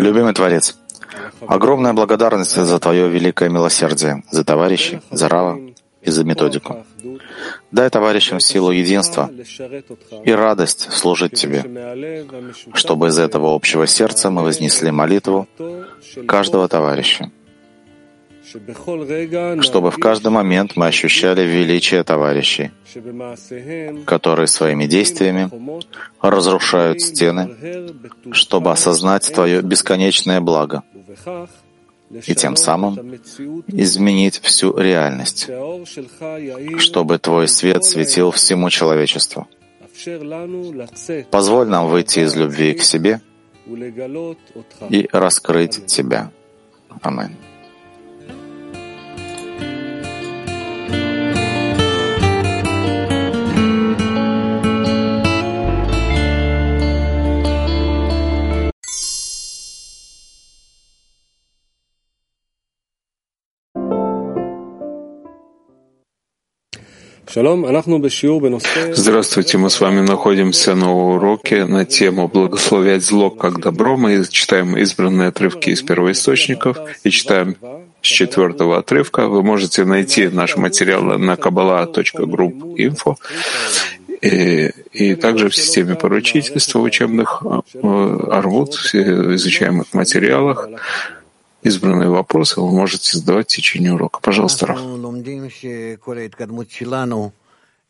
Любимый Творец, огромная благодарность за Твое великое милосердие, за товарищей, за Рава и за методику. Дай товарищам силу единства и радость служить Тебе, чтобы из этого общего сердца мы вознесли молитву каждого товарища, чтобы в каждый момент мы ощущали величие товарищей, которые своими действиями разрушают стены, чтобы осознать Твое бесконечное благо и тем самым изменить всю реальность, чтобы Твой свет светил всему человечеству. Позволь нам выйти из любви к себе и раскрыть Тебя. Аминь. Здравствуйте, мы с вами находимся на уроке на тему «Благословять зло как добро». Мы читаем избранные отрывки из первоисточников и читаем с четвертого отрывка. Вы можете найти наши материалы на kabbalah.group.info и, и также в системе поручительства учебных э, Арвуд, в изучаемых материалах избранные вопросы вы можете задавать в течение урока. Пожалуйста, Раф. Мы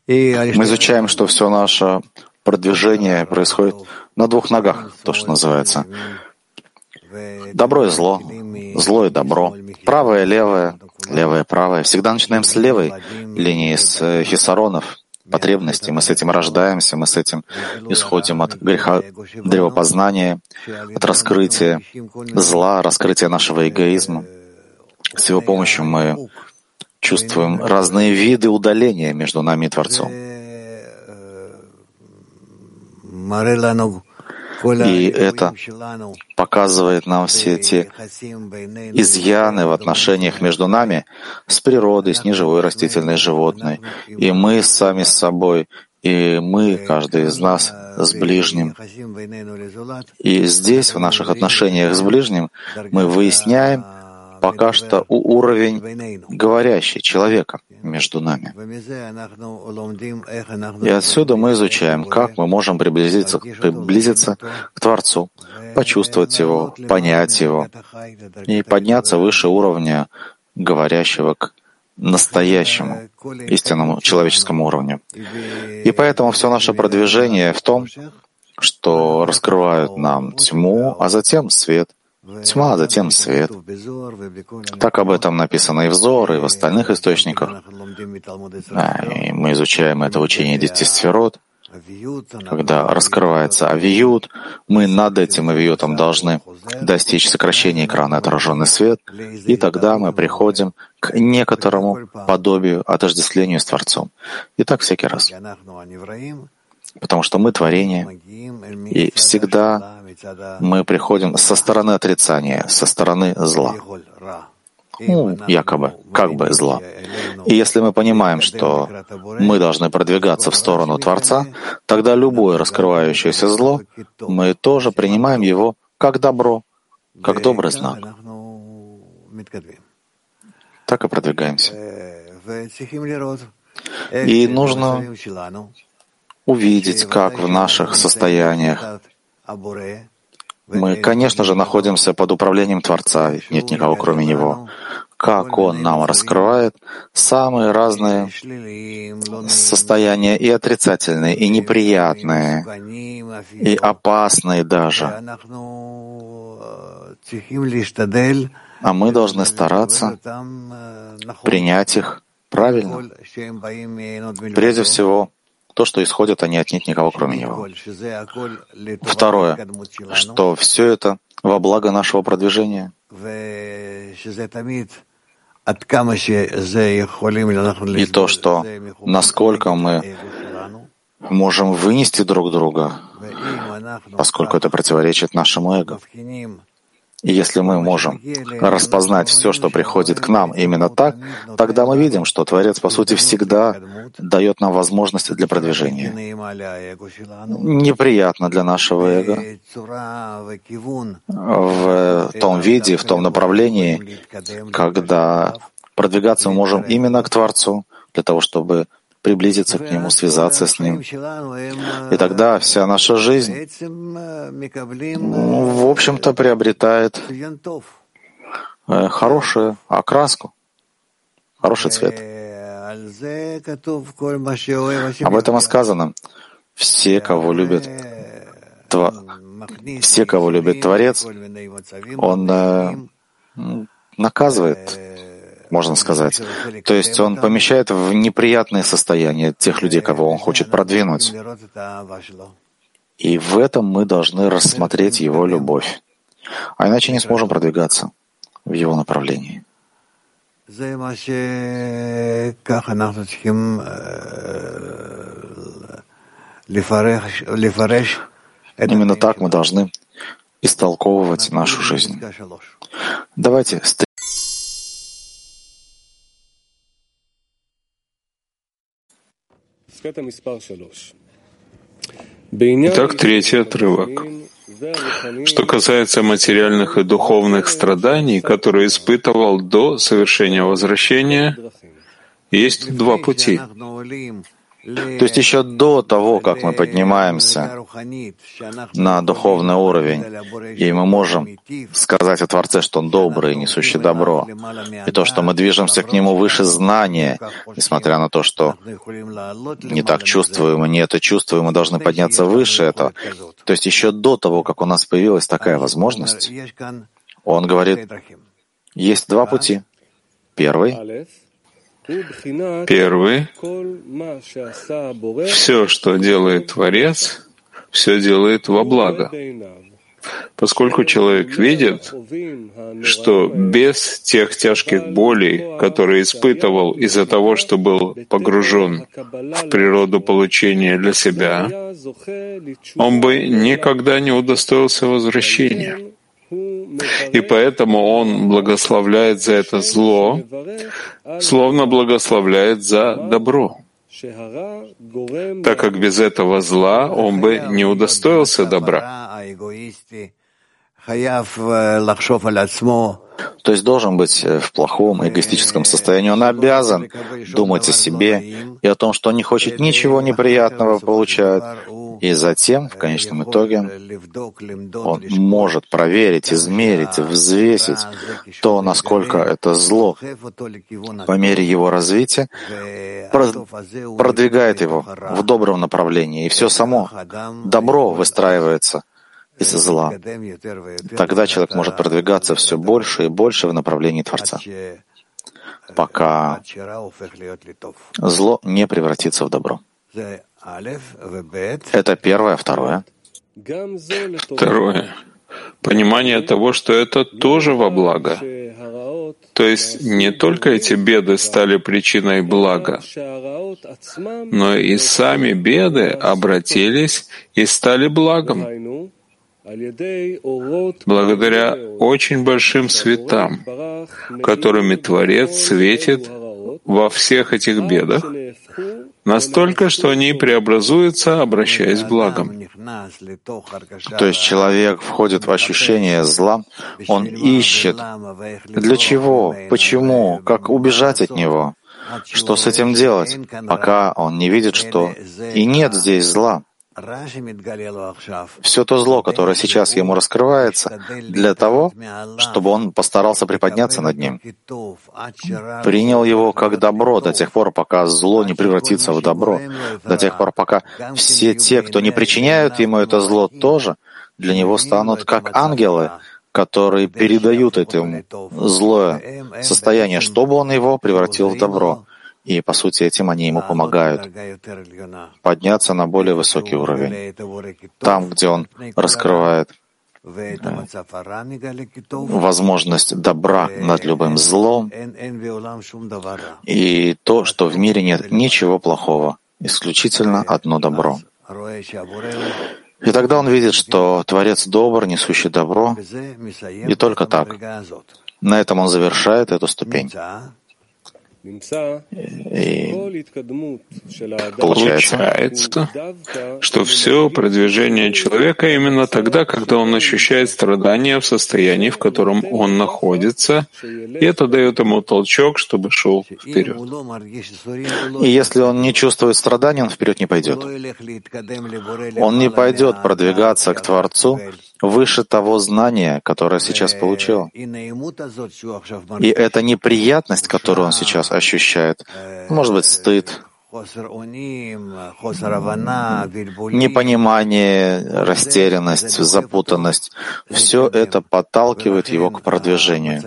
изучаем, что все наше продвижение происходит на двух ногах, то, что называется. Добро и зло, зло и добро, правое и левое, левое и правое. Всегда начинаем с левой линии, с э, хисаронов, потребностей. Мы с этим рождаемся, мы с этим исходим от греха древопознания, от раскрытия зла, раскрытия нашего эгоизма. С его помощью мы чувствуем разные виды удаления между нами и Творцом. И это показывает нам все эти изъяны в отношениях между нами с природой, с неживой растительной животной. И мы сами с собой, и мы, каждый из нас, с ближним. И здесь, в наших отношениях с ближним, мы выясняем, пока что уровень говорящий человека между нами. И отсюда мы изучаем, как мы можем приблизиться, приблизиться к Творцу, почувствовать Его, понять Его и подняться выше уровня говорящего к настоящему, истинному человеческому уровню. И поэтому все наше продвижение в том, что раскрывают нам тьму, а затем свет — Тьма, а затем свет. Так об этом написано и в Зор, и в остальных источниках. И мы изучаем это учение Десятисферот, когда раскрывается авиют, мы над этим авиютом должны достичь сокращения экрана отраженный свет, и тогда мы приходим к некоторому подобию отождествлению с Творцом. И так всякий раз. Потому что мы творение, и всегда мы приходим со стороны отрицания, со стороны зла. Ну, якобы, как бы зла. И если мы понимаем, что мы должны продвигаться в сторону Творца, тогда любое раскрывающееся зло, мы тоже принимаем его как добро, как добрый знак. Так и продвигаемся. И нужно увидеть, как в наших состояниях мы, конечно же, находимся под управлением Творца, нет никого кроме Него. Как Он нам раскрывает самые разные состояния и отрицательные, и неприятные, и опасные даже. А мы должны стараться принять их правильно. Прежде всего, то, что исходят они отнюдь никого, кроме Него. Второе, что все это во благо нашего продвижения. И то, что насколько мы можем вынести друг друга, поскольку это противоречит нашему эго. Если мы можем распознать все, что приходит к нам именно так, тогда мы видим, что Творец, по сути, всегда дает нам возможности для продвижения. Неприятно для нашего эго в том виде, в том направлении, когда продвигаться мы можем именно к Творцу, для того, чтобы приблизиться к Нему, связаться с Ним. И тогда вся наша жизнь, ну, в общем-то, приобретает э, хорошую окраску, хороший цвет. Об этом и сказано. Все, кого любят все, кого любит Творец, Он э, наказывает можно сказать. То есть он помещает в неприятное состояние тех людей, кого он хочет продвинуть. И в этом мы должны рассмотреть его любовь. А иначе не сможем продвигаться в его направлении. Именно так мы должны истолковывать нашу жизнь. Давайте Итак, третий отрывок. Что касается материальных и духовных страданий, которые испытывал до совершения возвращения, есть два пути. То есть еще до того, как мы поднимаемся на духовный уровень, и мы можем сказать о Творце, что Он добрый, несущий добро, и то, что мы движемся к Нему выше знания, несмотря на то, что не так чувствуем и не это чувствуем, мы должны подняться выше этого. То есть еще до того, как у нас появилась такая возможность, Он говорит, есть два пути. Первый Первый — все, что делает Творец, все делает во благо. Поскольку человек видит, что без тех тяжких болей, которые испытывал из-за того, что был погружен в природу получения для себя, он бы никогда не удостоился возвращения. И поэтому он благословляет за это зло, словно благословляет за добро, так как без этого зла он бы не удостоился добра. То есть должен быть э, в плохом эгоистическом состоянии. Он обязан думать о себе и о том, что он не хочет ничего неприятного получать. И затем, в конечном итоге, он может проверить, измерить, взвесить то, насколько это зло по мере его развития продвигает его в добром направлении. И все само добро выстраивается из зла. Тогда человек может продвигаться все больше и больше в направлении Творца, пока зло не превратится в добро. Это первое. Второе. Второе. Понимание того, что это тоже во благо. То есть не только эти беды стали причиной блага, но и сами беды обратились и стали благом благодаря очень большим светам, которыми Творец светит во всех этих бедах, настолько, что они преобразуются, обращаясь к благам. То есть человек входит в ощущение зла, он ищет. Для чего? Почему? Как убежать от него? Что с этим делать, пока он не видит, что и нет здесь зла? Все то зло, которое сейчас ему раскрывается, для того, чтобы он постарался приподняться над ним, принял его как добро до тех пор, пока зло не превратится в добро, до тех пор, пока все те, кто не причиняют ему это зло, тоже для него станут как ангелы, которые передают этому злое состояние, чтобы он его превратил в добро. И, по сути, этим они ему помогают подняться на более высокий уровень, там, где он раскрывает э, возможность добра над любым злом. и то, что в мире нет ничего плохого, исключительно одно добро. И тогда он видит, что Творец добр, несущий добро, и только так. На этом он завершает эту ступень. И получается, что все продвижение человека именно тогда, когда он ощущает страдания в состоянии, в котором он находится, и это дает ему толчок, чтобы шел вперед. И если он не чувствует страданий, он вперед не пойдет. Он не пойдет продвигаться к Творцу выше того знания, которое сейчас получил. И эта неприятность, которую он сейчас ощущает, может быть, стыд, непонимание, растерянность, запутанность, все это подталкивает его к продвижению.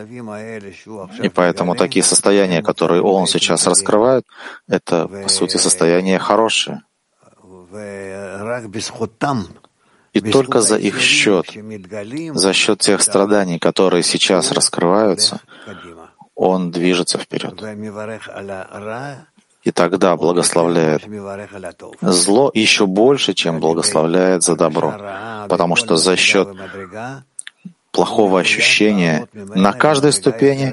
И поэтому такие состояния, которые он сейчас раскрывает, это, по сути, состояния хорошие. И только за их счет, за счет тех страданий, которые сейчас раскрываются, он движется вперед. И тогда благословляет зло еще больше, чем благословляет за добро. Потому что за счет плохого ощущения на каждой ступени,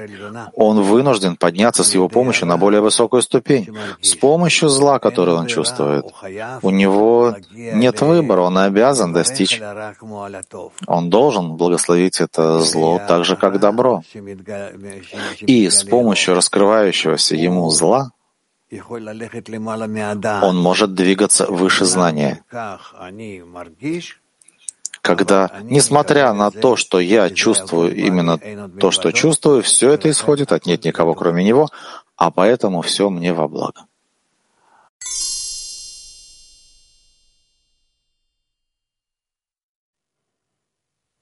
он вынужден подняться с его помощью на более высокую ступень. С помощью зла, которое он чувствует. У него нет выбора, он обязан достичь. Он должен благословить это зло так же, как добро. И с помощью раскрывающегося ему зла он может двигаться выше знания когда, несмотря на то, что я чувствую именно то, что чувствую, все это исходит от нет никого, кроме него, а поэтому все мне во благо.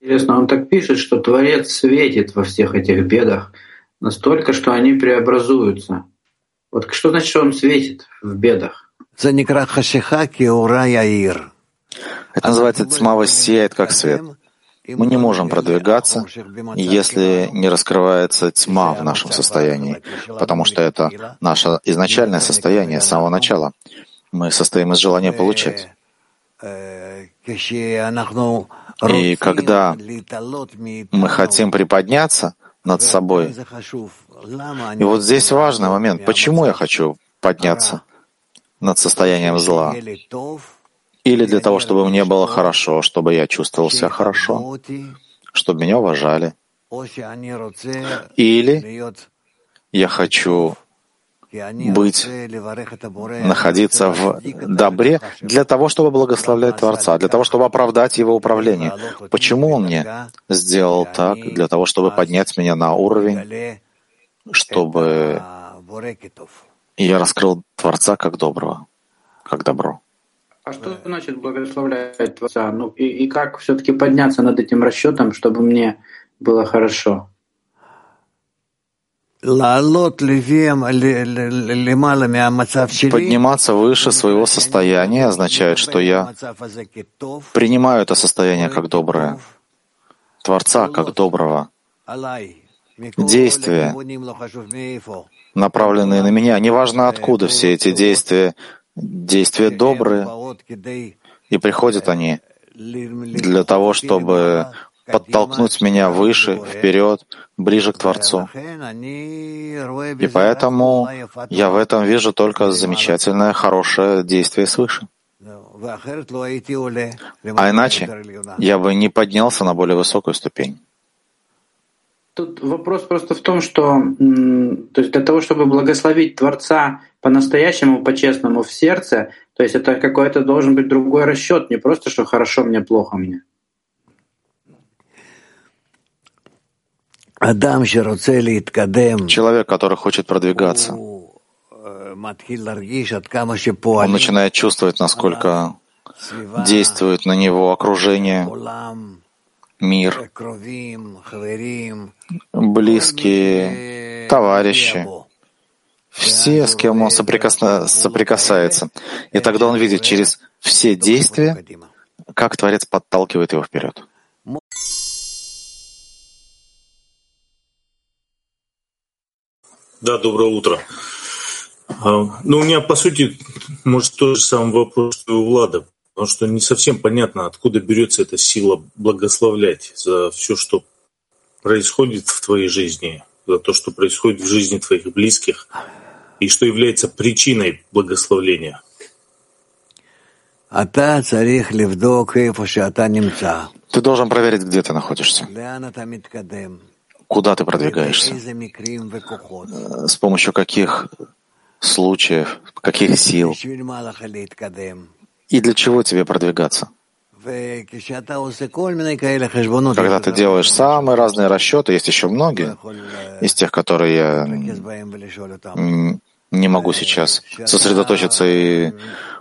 Интересно, он так пишет, что Творец светит во всех этих бедах настолько, что они преобразуются. Вот что значит, что он светит в бедах? Это называется «тьма воссеет, как свет». Мы не можем продвигаться, если не раскрывается тьма в нашем состоянии, потому что это наше изначальное состояние с самого начала. Мы состоим из желания получать. И когда мы хотим приподняться над собой, и вот здесь важный момент, почему я хочу подняться над состоянием зла? Или для того, чтобы мне было хорошо, чтобы я чувствовал себя хорошо, чтобы меня уважали, или я хочу быть, находиться в добре для того, чтобы благословлять Творца, для того, чтобы оправдать Его управление. Почему Он мне сделал так? Для того, чтобы поднять меня на уровень, чтобы я раскрыл Творца как доброго, как добро. А что значит благословлять Творца? Ну и, и как все-таки подняться над этим расчетом, чтобы мне было хорошо? Подниматься выше своего состояния означает, что я принимаю это состояние как доброе, Творца как доброго. Действия, направленные на меня, неважно откуда все эти действия действия добрые, и приходят они для того, чтобы подтолкнуть меня выше, вперед, ближе к Творцу. И поэтому я в этом вижу только замечательное, хорошее действие свыше. А иначе я бы не поднялся на более высокую ступень. Тут вопрос просто в том, что то есть для того, чтобы благословить Творца по-настоящему, по-честному в сердце, то есть это какой-то должен быть другой расчет, не просто, что хорошо мне, плохо мне. Человек, который хочет продвигаться, он начинает чувствовать, насколько действует на него окружение, мир, близкие, товарищи, все, с кем он соприкосна... соприкасается. И тогда он видит через все действия, как Творец подталкивает его вперед. Да, доброе утро. А, ну, у меня, по сути, может, тот же самый вопрос, что и у Влада. Потому что не совсем понятно, откуда берется эта сила благословлять за все, что происходит в твоей жизни, за то, что происходит в жизни твоих близких, и что является причиной благословления. Ты должен проверить, где ты находишься, куда ты продвигаешься, с помощью каких случаев, каких сил и для чего тебе продвигаться. Когда ты делаешь самые разные расчеты, есть еще многие, из тех, которые я не могу сейчас сосредоточиться и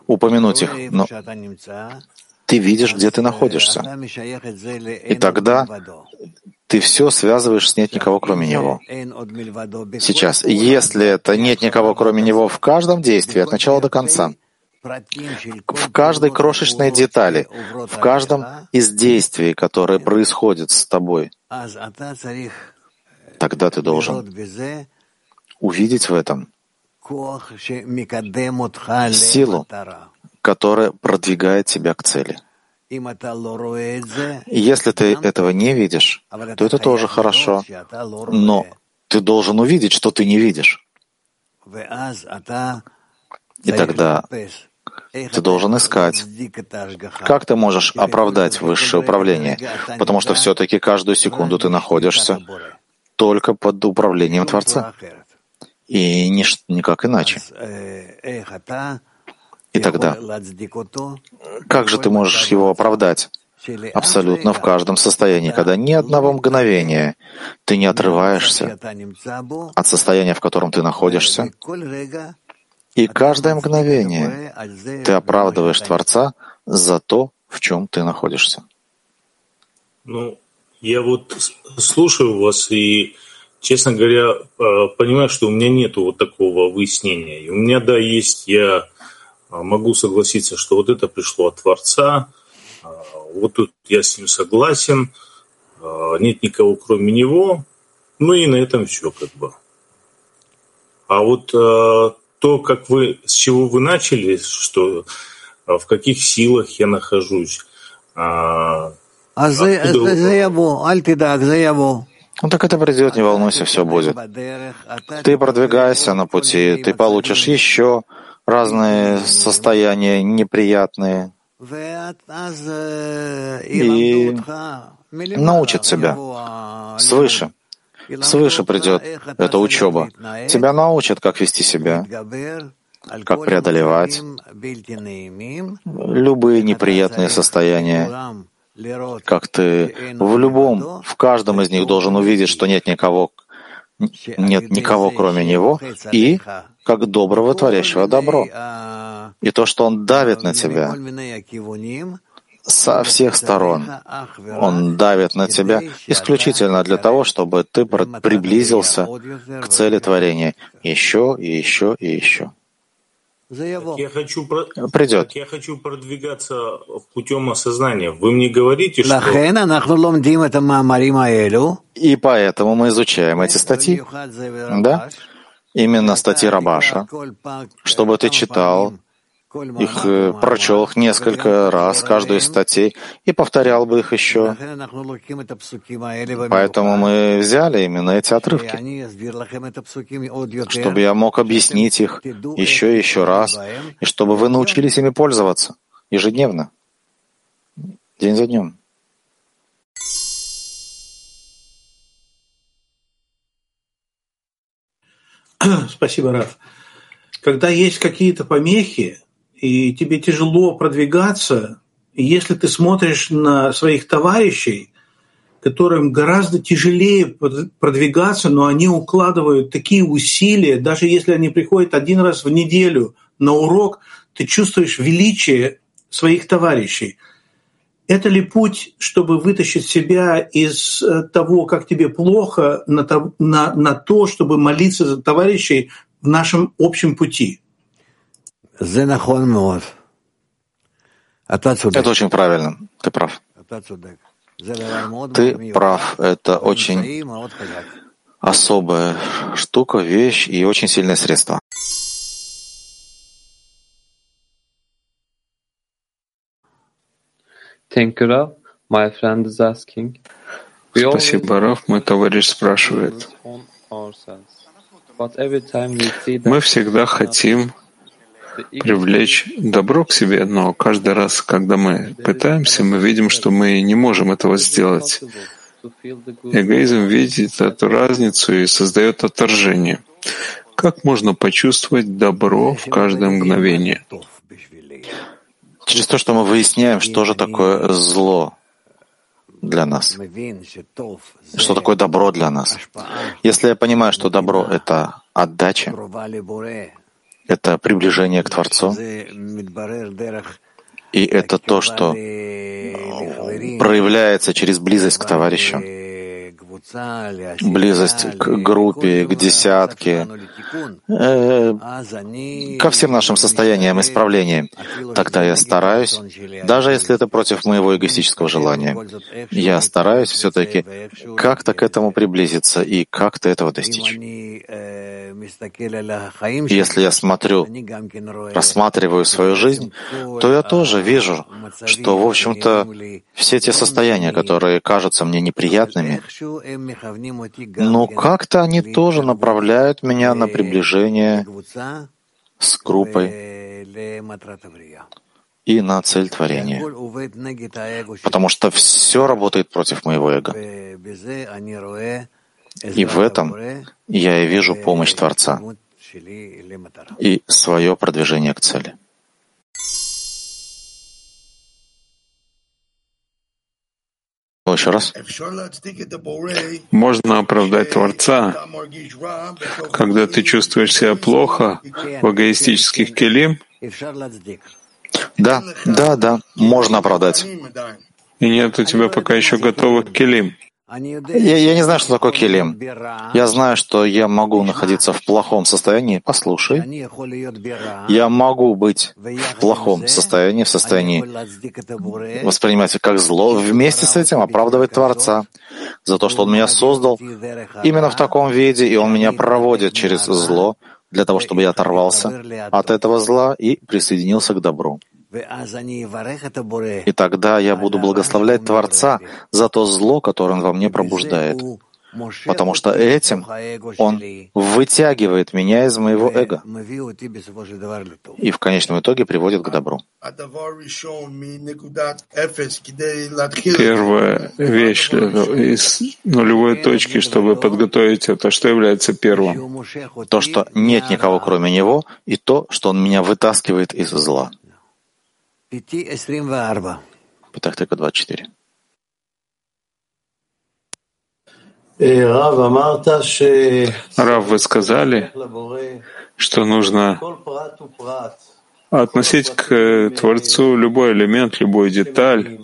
упомянуть их, но ты видишь, где ты находишься. И тогда ты все связываешь с «нет никого, кроме него». Сейчас, если это «нет никого, кроме него» в каждом действии, от начала до конца, в каждой крошечной детали, в каждом из действий, которые происходят с тобой, тогда ты должен увидеть в этом силу, которая продвигает тебя к цели. если ты этого не видишь, то это тоже хорошо, но ты должен увидеть, что ты не видишь. И тогда ты должен искать, как ты можешь оправдать высшее управление, потому что все-таки каждую секунду ты находишься только под управлением Творца, и никак иначе. И тогда, как же ты можешь его оправдать? Абсолютно в каждом состоянии, когда ни одного мгновения ты не отрываешься от состояния, в котором ты находишься, и каждое мгновение ты оправдываешь Творца за то, в чем ты находишься. Ну, я вот слушаю вас и, честно говоря, э, понимаю, что у меня нет вот такого выяснения. И у меня, да, есть, я э, могу согласиться, что вот это пришло от Творца, э, вот тут я с ним согласен, нет никого кроме него, ну и на этом все как бы. А вот то, как вы, с чего вы начали, что а, в каких силах я нахожусь. А, а ну так это придет, не волнуйся, все будет. Ты продвигайся на пути, ты получишь еще разные состояния неприятные и научит себя свыше. Свыше придет эта учеба. Тебя научат, как вести себя, как преодолевать любые неприятные состояния, как ты в любом, в каждом из них должен увидеть, что нет никого, нет никого, кроме него, и как доброго творящего добро. И то, что он давит на тебя, со всех сторон. Он давит на тебя исключительно для того, чтобы ты приблизился к цели творения еще и еще и еще. Я хочу, Придет. я хочу продвигаться путем осознания. Вы мне говорите, что... И поэтому мы изучаем эти статьи. Да? Именно статьи Рабаша, чтобы ты читал их э, прочел их несколько раз, каждую из статей, и повторял бы их еще. Поэтому мы взяли именно эти отрывки, чтобы я мог объяснить их еще и еще раз, и чтобы вы научились ими пользоваться ежедневно, день за днем. Спасибо, Раф. Когда есть какие-то помехи, и тебе тяжело продвигаться, если ты смотришь на своих товарищей, которым гораздо тяжелее продвигаться, но они укладывают такие усилия, даже если они приходят один раз в неделю на урок, ты чувствуешь величие своих товарищей. Это ли путь, чтобы вытащить себя из э, того, как тебе плохо, на то, на, на то чтобы молиться за товарищей в нашем общем пути? Это очень правильно. Ты прав. Ты прав. Это очень особая штука, вещь и очень сильное средство. Спасибо, Раф. Мой товарищ спрашивает. Мы всегда хотим привлечь добро к себе, но каждый раз, когда мы пытаемся, мы видим, что мы не можем этого сделать. Эгоизм видит эту разницу и создает отторжение. Как можно почувствовать добро в каждое мгновение? Через то, что мы выясняем, что же такое зло для нас, что такое добро для нас. Если я понимаю, что добро — это отдача, это приближение к Творцу, и это то, что проявляется через близость к товарищу, близость к группе, к десятке, э, ко всем нашим состояниям исправления, тогда я стараюсь, даже если это против моего эгоистического желания, я стараюсь все-таки как-то к этому приблизиться и как-то этого достичь. Если я смотрю, рассматриваю свою жизнь, то я тоже вижу, что, в общем-то, все те состояния, которые кажутся мне неприятными, но как-то они тоже направляют меня на приближение с группой и на цель творения. Потому что все работает против моего эго. И в этом я и вижу помощь Творца и свое продвижение к цели. Еще раз. Можно оправдать Творца, когда ты чувствуешь себя плохо в эгоистических келим? Да, да, да, можно оправдать. И нет у тебя пока еще готовых келим. Я, я не знаю, что такое келим. Я знаю, что я могу находиться в плохом состоянии. Послушай. Я могу быть в плохом состоянии, в состоянии воспринимать как зло, вместе с этим оправдывать Творца за то, что Он меня создал именно в таком виде, и Он меня проводит через зло для того, чтобы я оторвался от этого зла и присоединился к добру. И тогда я буду благословлять Творца за то зло, которое Он во мне пробуждает, потому что этим Он вытягивает меня из моего эго. и в конечном итоге приводит к добру. Первая вещь из нулевой точки, чтобы подготовить это, что является первым? То, что нет никого кроме Него, и то, что Он меня вытаскивает из зла. Петахтека 24. Рав, вы сказали, что нужно относить к Творцу любой элемент, любую деталь,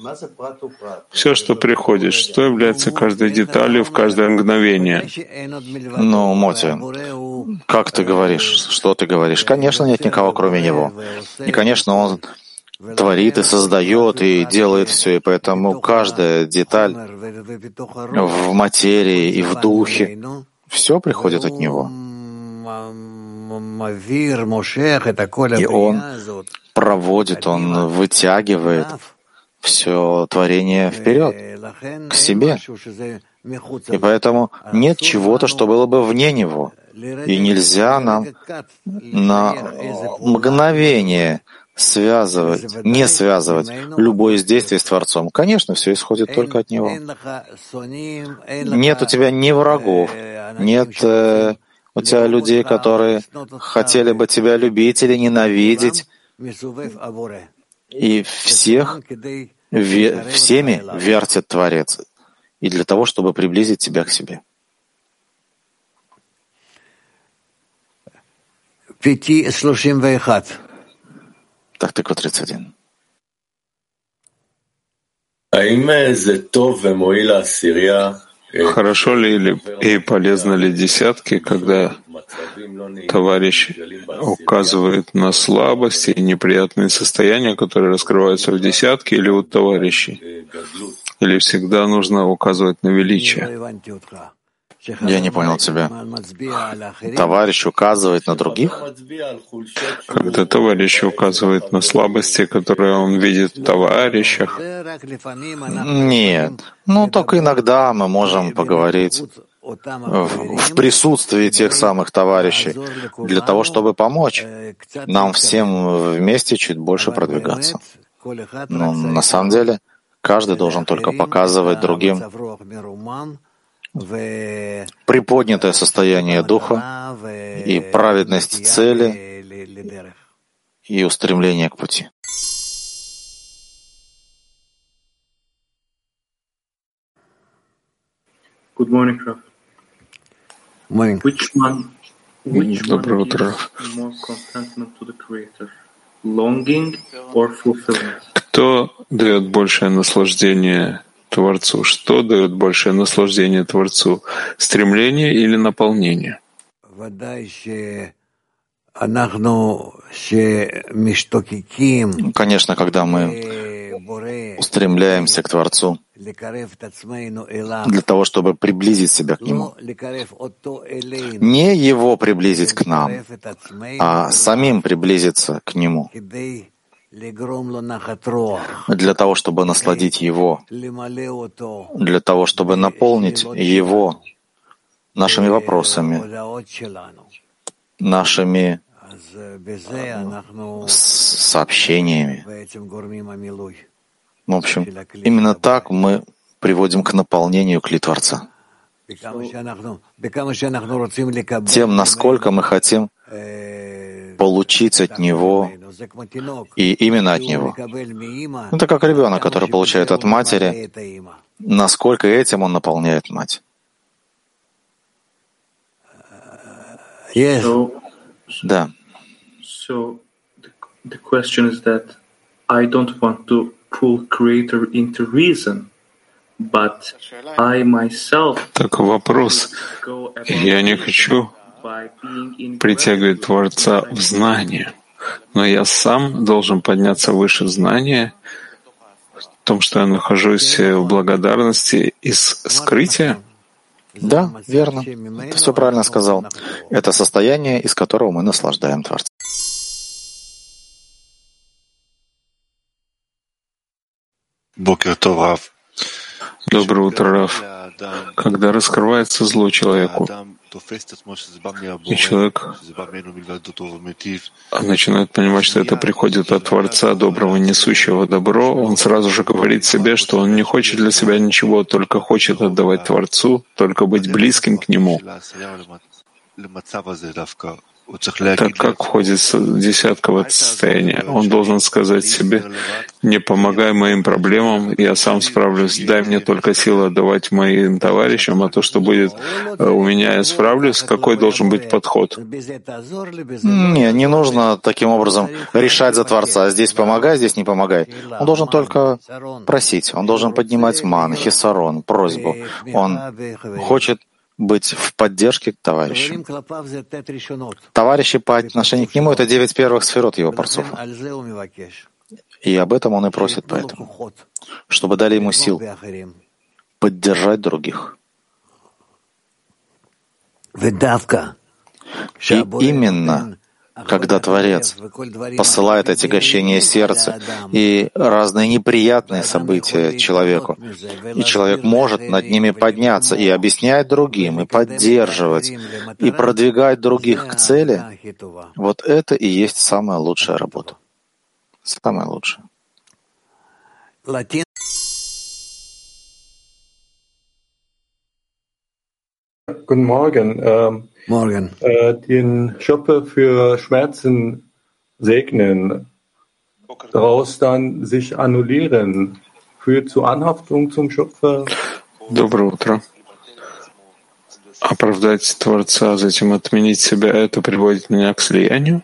все, что приходит, что является каждой деталью в каждое мгновение. Ну, Моти, как ты говоришь? Что ты говоришь? Конечно, нет никого, кроме него. И, конечно, он творит и создает и делает все, и поэтому каждая деталь в материи и в духе, все приходит от него. И он проводит, он вытягивает все творение вперед, к себе. И поэтому нет чего-то, что было бы вне него. И нельзя нам на мгновение связывать, не связывать любое из действий с Творцом. Конечно, все исходит только от Него. Нет у тебя ни врагов, нет э, у тебя людей, которые хотели бы тебя любить или ненавидеть, и всех ве, всеми вертит Творец, и для того, чтобы приблизить тебя к себе. Пяти Тактика 31. Хорошо ли или и полезно ли десятки, когда товарищ указывает на слабости и неприятные состояния, которые раскрываются в десятке или у товарищей? Или всегда нужно указывать на величие? Я не понял тебя. Товарищ указывает на других? Когда товарищ указывает на слабости, которые он видит в товарищах. Нет. Ну, только иногда мы можем поговорить в присутствии тех самых товарищей для того, чтобы помочь нам всем вместе чуть больше продвигаться. Но на самом деле каждый должен только показывать другим приподнятое состояние духа и праведность цели и устремление к пути. Good morning, Raf. Morning. Which one, which Доброе one утро. Кто дает большее наслаждение Творцу? Что дает большее наслаждение Творцу? Стремление или наполнение? Конечно, когда мы устремляемся к Творцу. Для того, чтобы приблизить себя к Нему, не Его приблизить к нам, а самим приблизиться к Нему, для того, чтобы насладить Его, для того, чтобы наполнить Его нашими вопросами, нашими сообщениями. В общем, именно так мы приводим к наполнению кли Творца. Тем, насколько мы хотим получить от Него и именно от Него. Это как ребенок, который получает от матери, насколько этим он наполняет мать. So, Да. so the, the question is that I don't want to pull Creator into reason, Так вопрос. Я не хочу притягивать Творца в знание, но я сам должен подняться выше знания в том, что я нахожусь в благодарности из скрытия. Да, верно. Ты все правильно сказал. Это состояние, из которого мы наслаждаем Творца. Бокер Тов, Рав. Доброе утро, Раф. Когда раскрывается зло человеку, и человек начинает понимать, что это приходит от Творца, доброго, несущего добро, он сразу же говорит себе, что он не хочет для себя ничего, только хочет отдавать Творцу, только быть близким к Нему. Так как входит с- десятка в это состояние, он должен сказать себе, не помогай моим проблемам, я сам справлюсь, дай мне только силы отдавать моим товарищам, а то, что будет э, у меня, я справлюсь. Какой должен быть подход? Не, не нужно таким образом решать за Творца. Здесь помогай, здесь не помогай. Он должен только просить. Он должен поднимать ман, хисарон, просьбу. Он хочет быть в поддержке товарища. Товарищи по отношению к нему — это девять первых сферот его парцуфа. И об этом он и просит поэтому, чтобы дали ему сил поддержать других. И именно когда Творец посылает отягощение сердца и разные неприятные события человеку, и человек может над ними подняться и объяснять другим, и поддерживать, и продвигать других к цели, вот это и есть самая лучшая работа. Самая лучшая. Guten Morgen. Morgen. äh, den Schöpfer für Schmerzen segnen, daraus dann sich annullieren, führt zu Anhaftung zum Schöpfer. Доброе утро. Оправдать Творца, а затем отменить себя, это приводит меня к слиянию?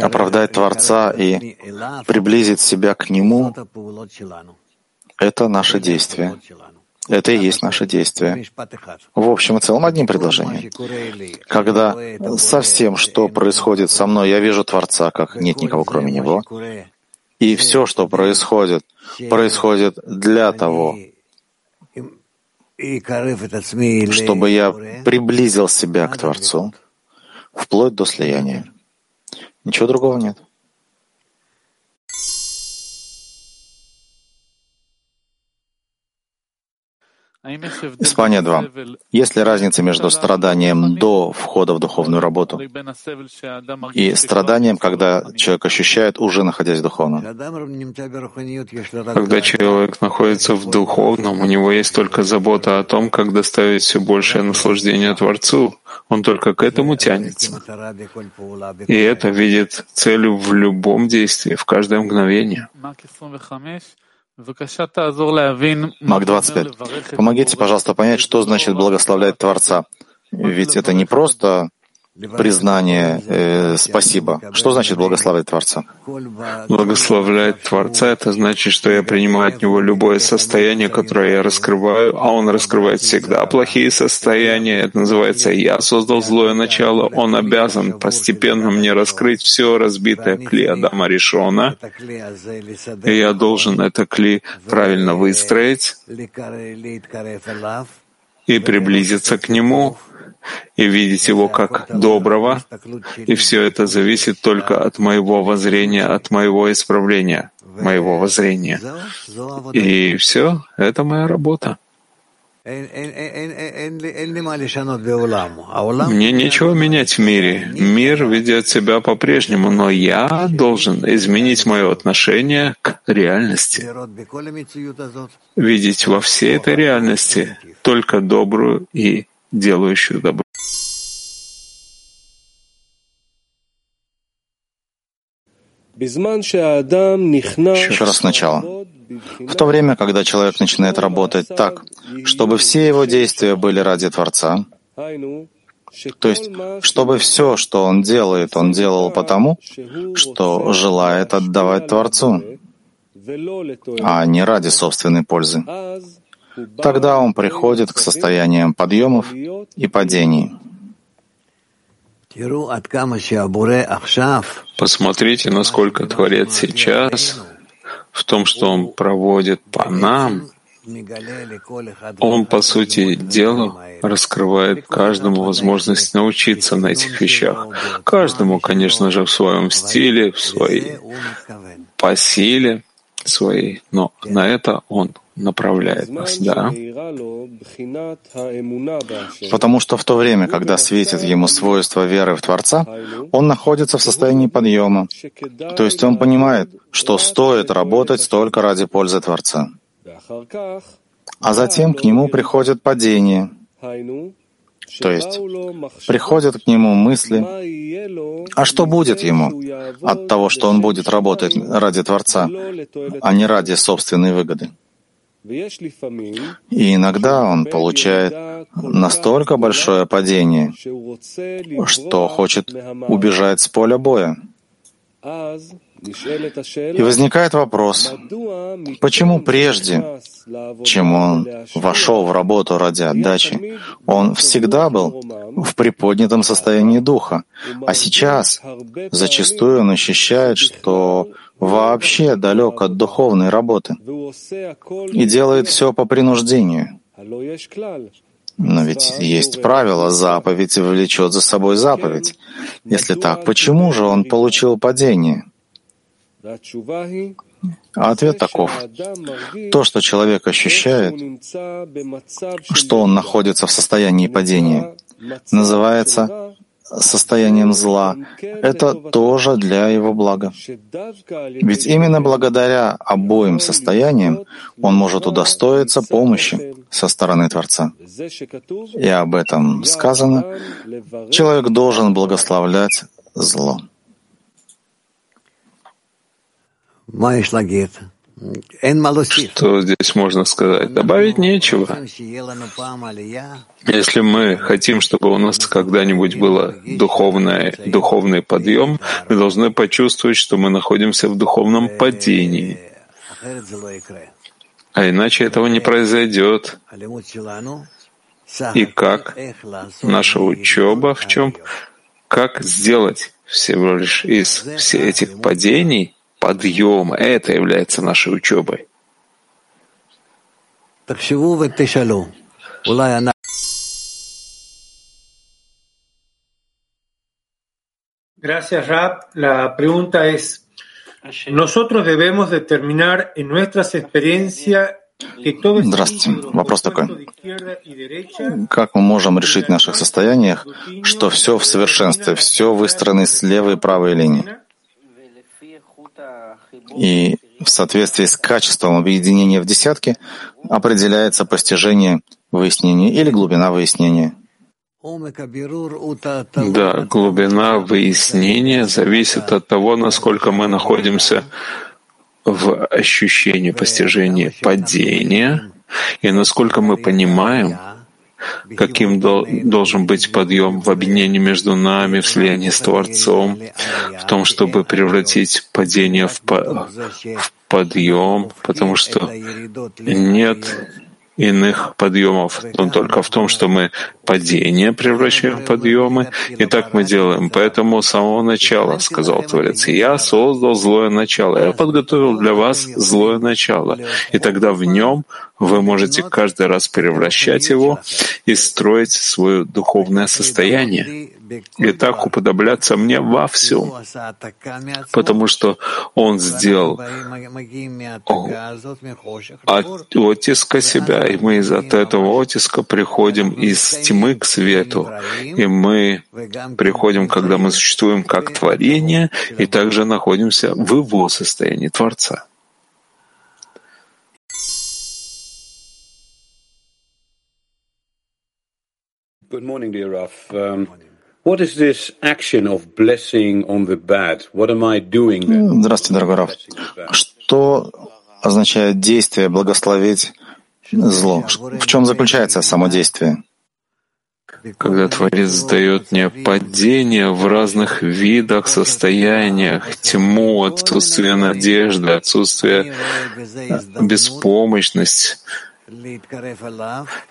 Оправдать Творца и приблизить себя к Нему — это наше действие. Это и есть наше действие. В общем и целом одним предложением. Когда со всем, что происходит со мной, я вижу Творца, как нет никого кроме Него, и все, что происходит, происходит для того, чтобы я приблизил себя к Творцу вплоть до слияния. Ничего другого нет. Испания 2. Есть ли разница между страданием до входа в духовную работу и страданием, когда человек ощущает, уже находясь в духовном? Когда человек находится в духовном, у него есть только забота о том, как доставить все большее наслаждение Творцу. Он только к этому тянется. И это видит целью в любом действии, в каждое мгновение. Мак 25. Помогите, пожалуйста, понять, что значит благословлять Творца. Ведь это не просто признание э, «спасибо». Что значит благословлять Творца? Благословлять Творца — это значит, что я принимаю от Него любое состояние, которое я раскрываю, а Он раскрывает всегда плохие состояния. Это называется «я создал злое начало». Он обязан постепенно мне раскрыть все разбитое кли Адама Ришона, и я должен это кли правильно выстроить и приблизиться к нему, и видеть его как доброго, и все это зависит только от моего воззрения, от моего исправления, моего воззрения. И все, это моя работа. Мне нечего менять в мире. Мир ведет себя по-прежнему, но я должен изменить мое отношение к реальности. Видеть во всей этой реальности только добрую и делающую добро. Еще раз сначала. В то время, когда человек начинает работать так, чтобы все его действия были ради Творца, то есть, чтобы все, что он делает, он делал потому, что желает отдавать Творцу, а не ради собственной пользы. Тогда он приходит к состояниям подъемов и падений. Посмотрите, насколько Творец сейчас в том, что Он проводит по нам, он, по сути дела, раскрывает каждому возможность научиться на этих вещах. Каждому, конечно же, в своем стиле, в своей по силе своей, но на это он направляет нас, да? Потому что в то время, когда светит ему свойство веры в Творца, он находится в состоянии подъема. То есть он понимает, что стоит работать только ради пользы Творца. А затем к нему приходит падение. То есть приходят к нему мысли, а что будет ему от того, что он будет работать ради Творца, а не ради собственной выгоды? И иногда он получает настолько большое падение, что хочет убежать с поля боя. И возникает вопрос, почему прежде, чем он вошел в работу ради отдачи, он всегда был в приподнятом состоянии духа, а сейчас зачастую он ощущает, что вообще далек от духовной работы и делает все по принуждению. Но ведь есть правило, заповедь влечет за собой заповедь. Если так, почему же он получил падение? А ответ таков. То, что человек ощущает, что он находится в состоянии падения, называется состоянием зла, это тоже для его блага. Ведь именно благодаря обоим состояниям он может удостоиться помощи со стороны Творца. И об этом сказано, человек должен благословлять зло. Что здесь можно сказать? Добавить нечего. Если мы хотим, чтобы у нас когда-нибудь был духовный, духовный подъем, мы должны почувствовать, что мы находимся в духовном падении. А иначе этого не произойдет. И как наша учеба в чем? Как сделать всего лишь из всех этих падений подъем. Это является нашей учебой. Gracias, Rab. La pregunta es, nosotros debemos determinar en nuestras experiencias Здравствуйте. Вопрос такой. Как мы можем решить в наших состояниях, что все в совершенстве, все выстроено с левой и правой линии? И в соответствии с качеством объединения в десятке определяется постижение выяснения или глубина выяснения. Да, глубина выяснения зависит от того, насколько мы находимся в ощущении постижения падения и насколько мы понимаем, каким должен быть подъем в объединении между нами, в слиянии с Творцом, в том, чтобы превратить падение в, по в подъем, потому что нет иных подъемов, но только в том, что мы падение превращаем в подъемы, и так мы делаем. Поэтому с самого начала, сказал Творец, я создал злое начало, я подготовил для вас злое начало, и тогда в нем вы можете каждый раз превращать его и строить свое духовное состояние и так уподобляться мне во всем, потому что Он сделал от оттиска себя, и мы из от этого оттиска приходим из тьмы к свету, и мы приходим, когда мы существуем как творение, и также находимся в Его состоянии Творца. Good morning, dear Raf. Um, What is this action of blessing on the bad? What am I doing then? Здравствуйте, дорогой Раф. Что означает действие благословить зло? В чем заключается само действие? Когда Творец дает мне падение в разных видах, состояниях, тьму, отсутствие надежды, отсутствие беспомощности,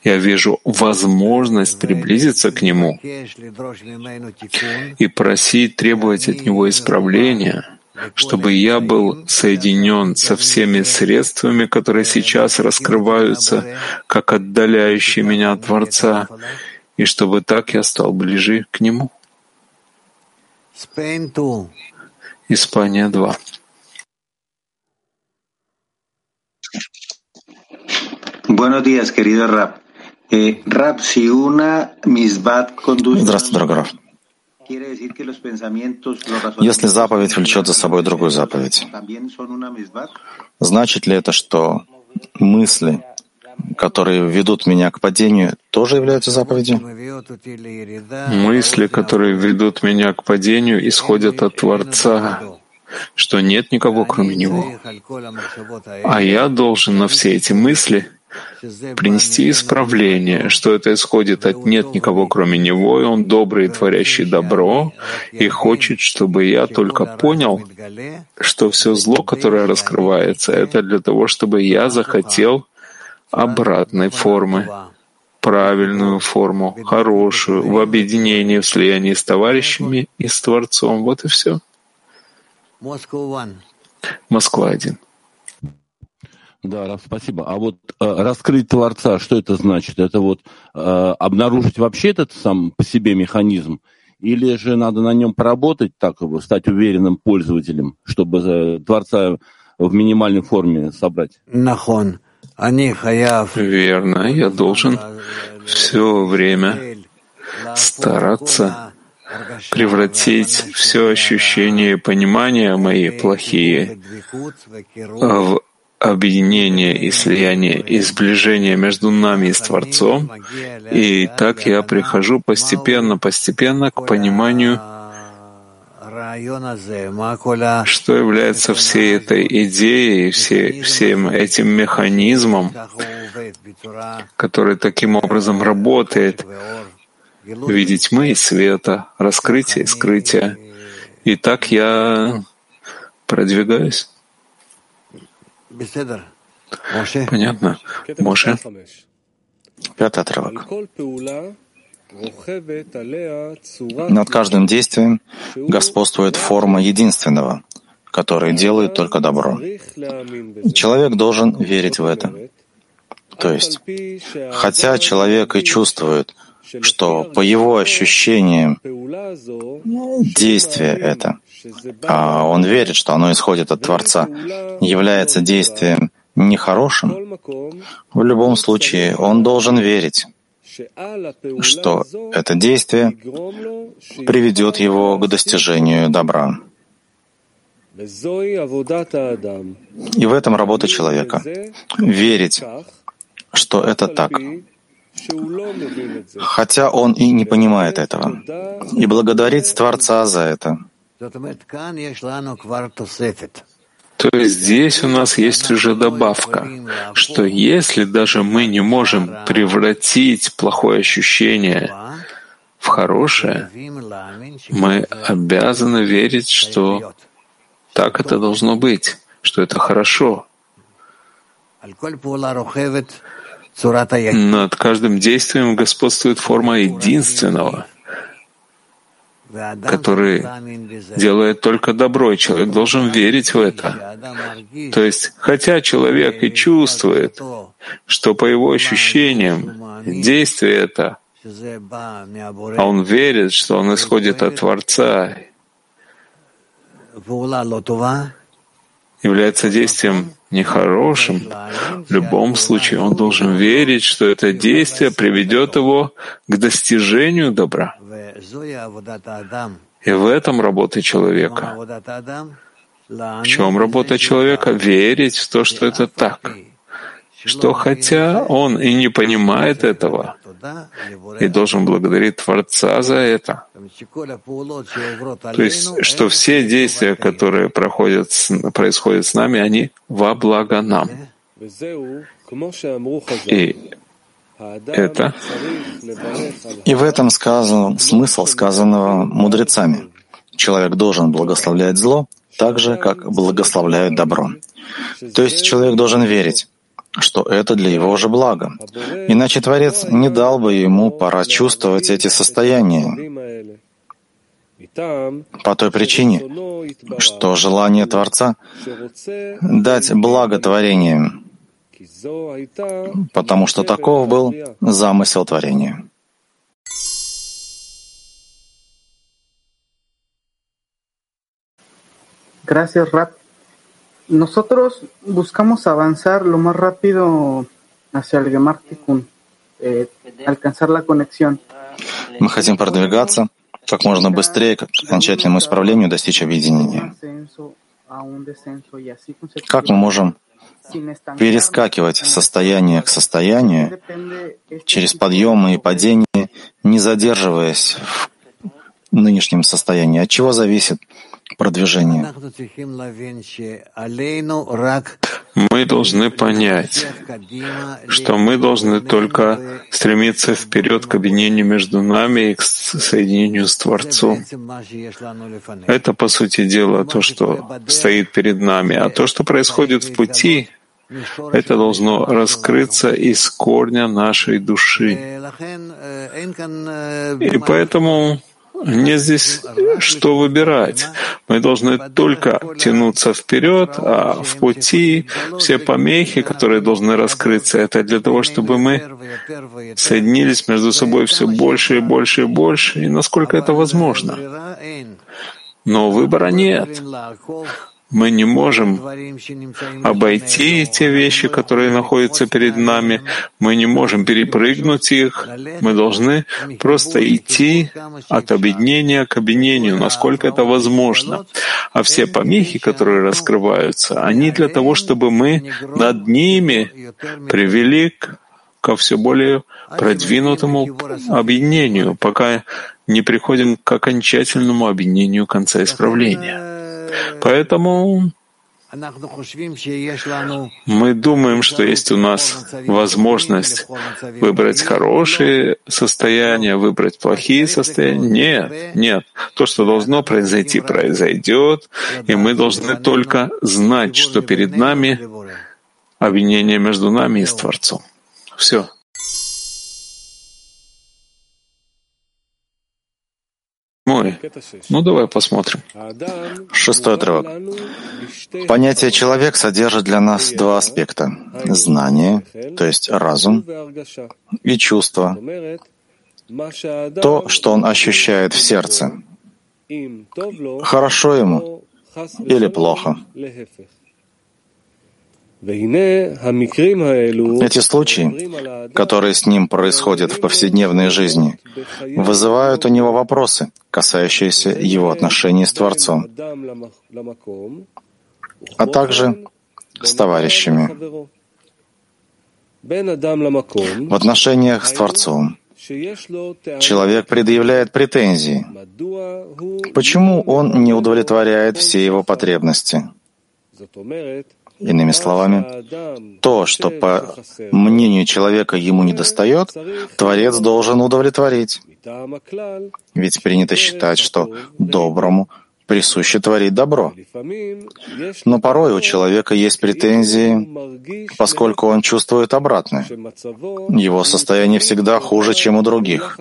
я вижу возможность приблизиться к Нему и просить, требовать от Него исправления, чтобы я был соединен со всеми средствами, которые сейчас раскрываются, как отдаляющие меня от Творца, и чтобы так я стал ближе к Нему. Испания 2. Buenos días, querido Rap. Eh, Rap, si una misbat conduce... Здравствуйте, дорогой Раф. Если заповедь влечет за собой другую заповедь, значит ли это, что мысли, которые ведут меня к падению, тоже являются заповедью? Мысли, которые ведут меня к падению, исходят от Творца, что нет никого, кроме Него. А я должен на все эти мысли принести исправление, что это исходит от нет никого кроме Него, и Он добрый и творящий добро, и хочет, чтобы я только понял, что все зло, которое раскрывается, это для того, чтобы я захотел обратной формы, правильную форму, хорошую, в объединении, в слиянии с товарищами и с Творцом. Вот и все. Москва один. Да, Раф, спасибо. А вот э, раскрыть Творца, что это значит? Это вот э, обнаружить вообще этот сам по себе механизм? Или же надо на нем поработать, так стать уверенным пользователем, чтобы э, Творца в минимальной форме собрать? Верно. Я должен все время стараться превратить все ощущения и понимания мои плохие в объединение и слияние и сближение между нами и с Творцом, и так я прихожу постепенно, постепенно к пониманию, что является всей этой идеей, все, всем этим механизмом, который таким образом работает в виде тьмы и света, раскрытия и скрытия. И так я продвигаюсь. Понятно. Моше. Пятый отрывок. Над каждым действием господствует форма единственного, который делает только добро. Человек должен верить в это. То есть, хотя человек и чувствует, что по его ощущениям действие это, а он верит, что оно исходит от Творца, является действием нехорошим, в любом случае он должен верить, что это действие приведет его к достижению добра. И в этом работа человека — верить, что это так, хотя он и не понимает этого, и благодарить Творца за это. То есть здесь у нас есть уже добавка, что если даже мы не можем превратить плохое ощущение в хорошее, мы обязаны верить, что так это должно быть, что это хорошо. Над каждым действием господствует форма единственного, который делает только добро, и человек должен верить в это. То есть, хотя человек и чувствует, что? по его ощущениям действие это, а он верит, что он исходит от Творца, является действием нехорошим, в любом случае он должен верить, что это действие приведет его к достижению добра. И в этом работа человека. В чем работа человека? Верить в то, что это так. Что хотя он и не понимает этого, и должен благодарить Творца за это. То есть, что все действия, которые проходят, происходят с нами, они во благо нам. И это и в этом сказан смысл сказанного мудрецами. Человек должен благословлять зло так же, как благословляют добро. То есть человек должен верить, что это для его же блага. Иначе Творец не дал бы ему пора чувствовать эти состояния. По той причине, что желание Творца — дать благо творениям, потому что таков был замысел творения. Gracias, Rap. Nosotros buscamos avanzar lo más rápido hacia el Gemartikun, eh, alcanzar la conexión. Мы хотим продвигаться как можно быстрее к окончательному исправлению, достичь объединения. Как мы можем перескакивать состояние к состоянию через подъемы и падения, не задерживаясь в нынешнем состоянии. От чего зависит продвижение? Мы должны понять, что мы должны только стремиться вперед к объединению между нами и к соединению с Творцом. Это, по сути дела, то, что стоит перед нами. А то, что происходит в пути, это должно раскрыться из корня нашей души. И поэтому нет здесь что выбирать. Мы должны только тянуться вперед, а в пути все помехи, которые должны раскрыться, это для того, чтобы мы соединились между собой все больше и больше и больше, и насколько это возможно. Но выбора нет. Мы не можем обойти те вещи, которые находятся перед нами. Мы не можем перепрыгнуть их. Мы должны просто идти от объединения к объединению, насколько это возможно. А все помехи, которые раскрываются, они для того, чтобы мы над ними привели к ко все более продвинутому объединению, пока не приходим к окончательному объединению конца исправления. Поэтому мы думаем, что есть у нас возможность выбрать хорошие состояния, выбрать плохие состояния. Нет, нет. То, что должно произойти, произойдет, и мы должны только знать, что перед нами объединение между нами и с Творцом. Все. Ну, давай посмотрим. Шестой отрывок. Понятие «человек» содержит для нас два аспекта — знание, то есть разум, и чувство, то, что он ощущает в сердце. Хорошо ему или плохо. Эти случаи, которые с ним происходят в повседневной жизни, вызывают у него вопросы, касающиеся его отношений с Творцом, а также с товарищами. В отношениях с Творцом человек предъявляет претензии. Почему он не удовлетворяет все его потребности? Иными словами, то, что по мнению человека ему не достает, Творец должен удовлетворить. Ведь принято считать, что доброму присуще творить добро. Но порой у человека есть претензии, поскольку он чувствует обратное. Его состояние всегда хуже, чем у других.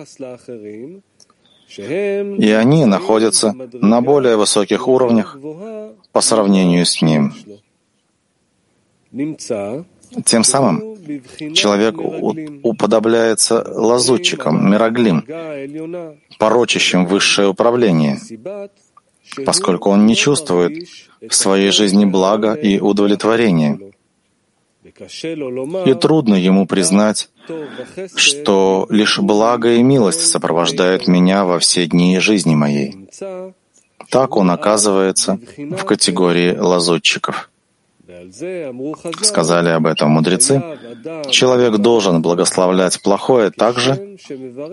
И они находятся на более высоких уровнях по сравнению с ним. Тем самым человек уподобляется лазутчикам, мироглим, порочащим высшее управление, поскольку он не чувствует в своей жизни блага и удовлетворения. И трудно ему признать, что лишь благо и милость сопровождают меня во все дни жизни моей. Так он оказывается в категории лазутчиков. Сказали об этом мудрецы. Человек должен благословлять плохое так же,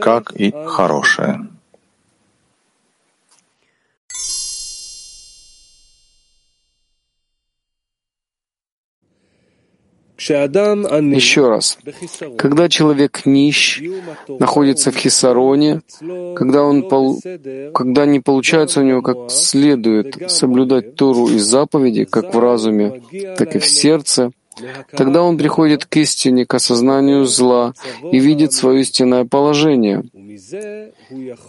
как и хорошее. Еще раз, когда человек нищ, находится в хисароне, когда, он пол... когда не получается у него как следует соблюдать Тору и заповеди, как в разуме, так и в сердце, тогда он приходит к истине, к осознанию зла и видит свое истинное положение.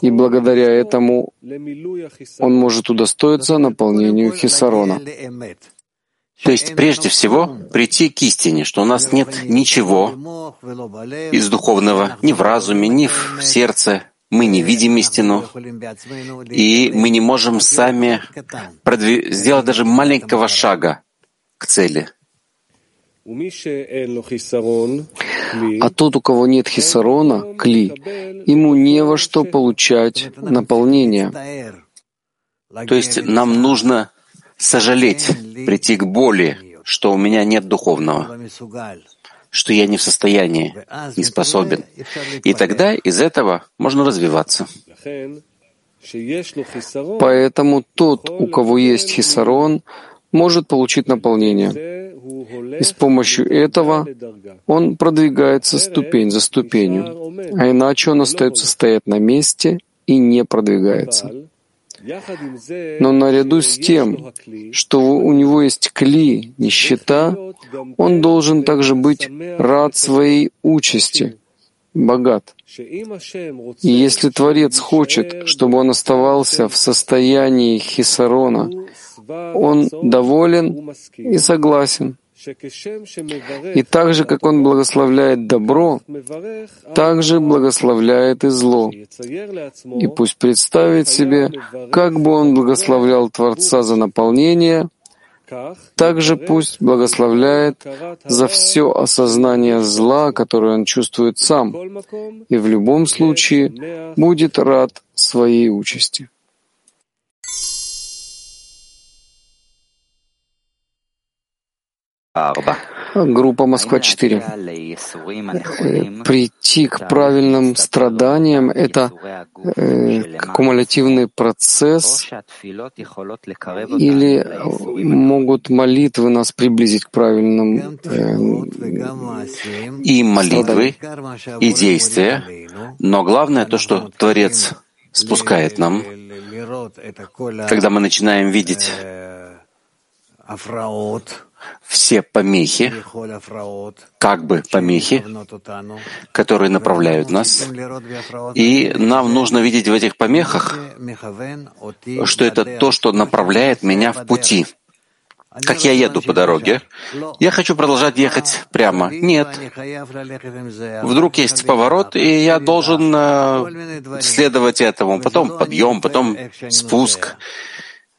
И благодаря этому он может удостоиться наполнению хисарона. То есть прежде всего прийти к истине, что у нас нет ничего из духовного ни в разуме, ни в сердце. Мы не видим истину, и мы не можем сами продв... сделать даже маленького шага к цели. А тот, у кого нет хисарона, кли, ему не во что получать наполнение. То есть нам нужно сожалеть, прийти к боли, что у меня нет духовного, что я не в состоянии, не способен. И тогда из этого можно развиваться. Поэтому тот, у кого есть хисарон, может получить наполнение. И с помощью этого он продвигается ступень за ступенью, а иначе он остается стоять на месте и не продвигается. Но наряду с тем, что у него есть кли, нищета, он должен также быть рад своей участи, богат. И если Творец хочет, чтобы он оставался в состоянии хисарона, он доволен и согласен. И так же, как Он благословляет добро, так же благословляет и зло. И пусть представит себе, как бы Он благословлял Творца за наполнение, также пусть благословляет за все осознание зла, которое он чувствует сам, и в любом случае будет рад своей участи. Группа Москва-4. Э, прийти к правильным страданиям — это э, кумулятивный процесс, или могут молитвы нас приблизить к правильным э, И молитвы, и действия, но главное то, что Творец спускает нам, когда мы начинаем видеть все помехи, как бы помехи, которые направляют нас, и нам нужно видеть в этих помехах, что это то, что направляет меня в пути. Как я еду по дороге, я хочу продолжать ехать прямо. Нет. Вдруг есть поворот, и я должен э, следовать этому. Потом подъем, потом спуск.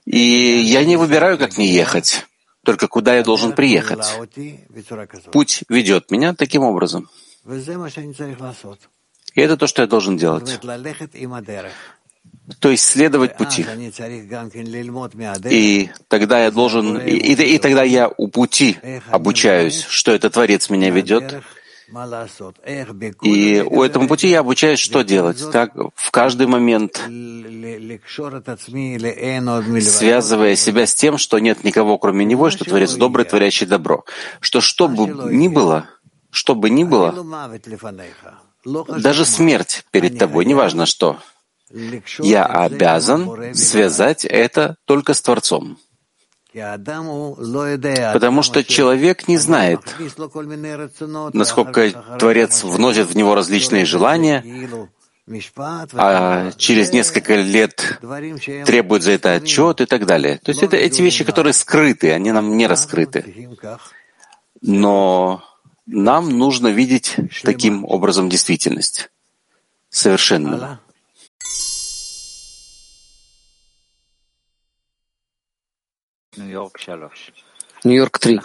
И я не выбираю, как мне ехать только куда я должен приехать. Путь ведет меня таким образом. И это то, что я должен делать. То есть следовать пути. И тогда я должен, и, и, и тогда я у пути обучаюсь, что это Творец меня ведет, и у этого пути я обучаюсь, что делать. Так, в каждый момент, связывая себя с тем, что нет никого, кроме Него, что Творец добрый, творящий добро. Что что бы ни было, что бы ни было, даже смерть перед тобой, неважно что, я обязан связать это только с Творцом. Потому что человек не знает, насколько Творец вносит в него различные желания, а через несколько лет требует за это отчет и так далее. То есть это эти вещи, которые скрыты, они нам не раскрыты. Но нам нужно видеть таким образом действительность совершенную. Нью-Йорк 3.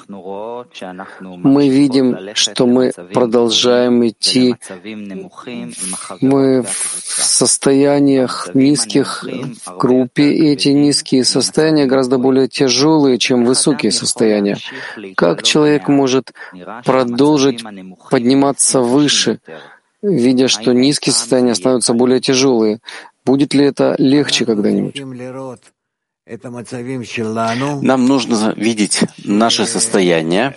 Мы видим, что мы продолжаем идти мы в состояниях низких в группе, и эти низкие состояния гораздо более тяжелые, чем высокие состояния. Как человек может продолжить подниматься выше, видя, что низкие состояния становятся более тяжелые? Будет ли это легче когда-нибудь? Нам нужно видеть наше состояние,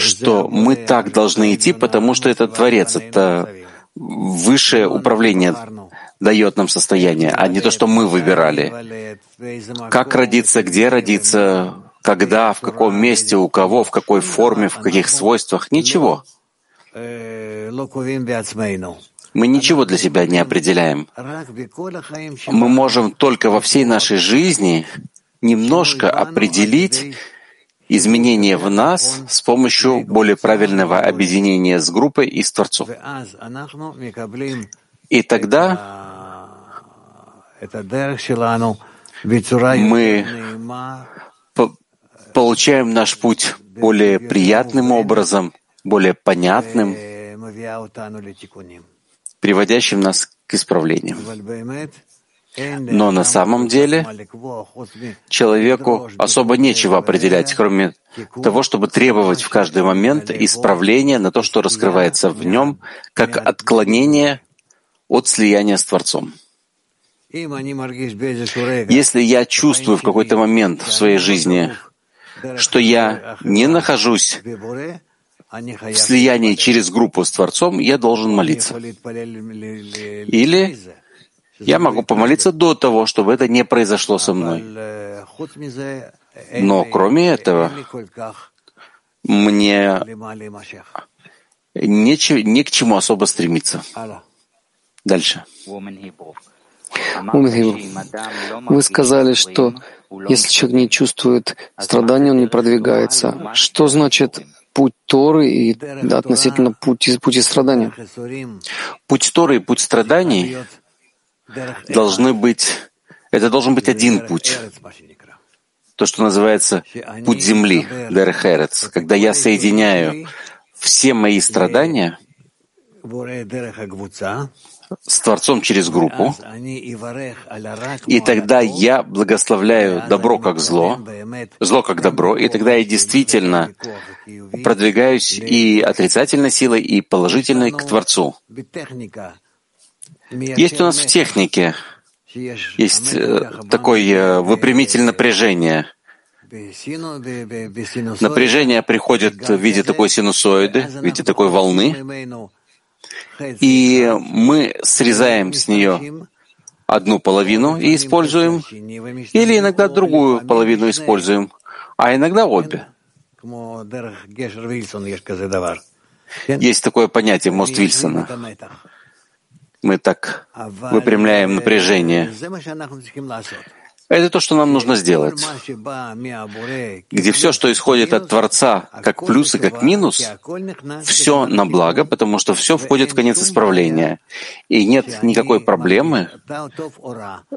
что мы так должны идти, потому что это Творец, это высшее управление дает нам состояние, а не то, что мы выбирали. Как родиться, где родиться, когда, в каком месте, у кого, в какой форме, в каких свойствах, ничего. Мы ничего для себя не определяем. Мы можем только во всей нашей жизни немножко определить изменения в нас с помощью более правильного объединения с группой и с Творцом. И тогда мы получаем наш путь более приятным образом, более понятным, приводящим нас к исправлению. Но на самом деле человеку особо нечего определять, кроме того, чтобы требовать в каждый момент исправления на то, что раскрывается в нем, как отклонение от слияния с Творцом. Если я чувствую в какой-то момент в своей жизни, что я не нахожусь в слиянии через группу с Творцом, я должен молиться. Или я могу помолиться до того, чтобы это не произошло со мной. Но кроме этого, мне нечего, не к чему особо стремиться. Дальше. Вы сказали, что если человек не чувствует страдания, он не продвигается. Что значит путь Торы и да, относительно пути, пути страдания. Путь Торы и путь страданий должны быть, это должен быть один путь. То, что называется путь земли, Дерхерец, когда я соединяю все мои страдания с Творцом через группу, и тогда я благословляю добро как зло, зло как добро, и тогда я действительно продвигаюсь и отрицательной силой, и положительной к Творцу. Есть у нас в технике, есть э, такой э, выпрямитель напряжения. Напряжение приходит в виде такой синусоиды, в виде такой волны, и мы срезаем с нее одну половину и используем, или иногда другую половину используем, а иногда обе. Есть такое понятие мост Вильсона. Мы так выпрямляем напряжение. Это то, что нам нужно сделать. Где все, что исходит от Творца, как плюс и как минус, все на благо, потому что все входит в конец исправления. И нет никакой проблемы,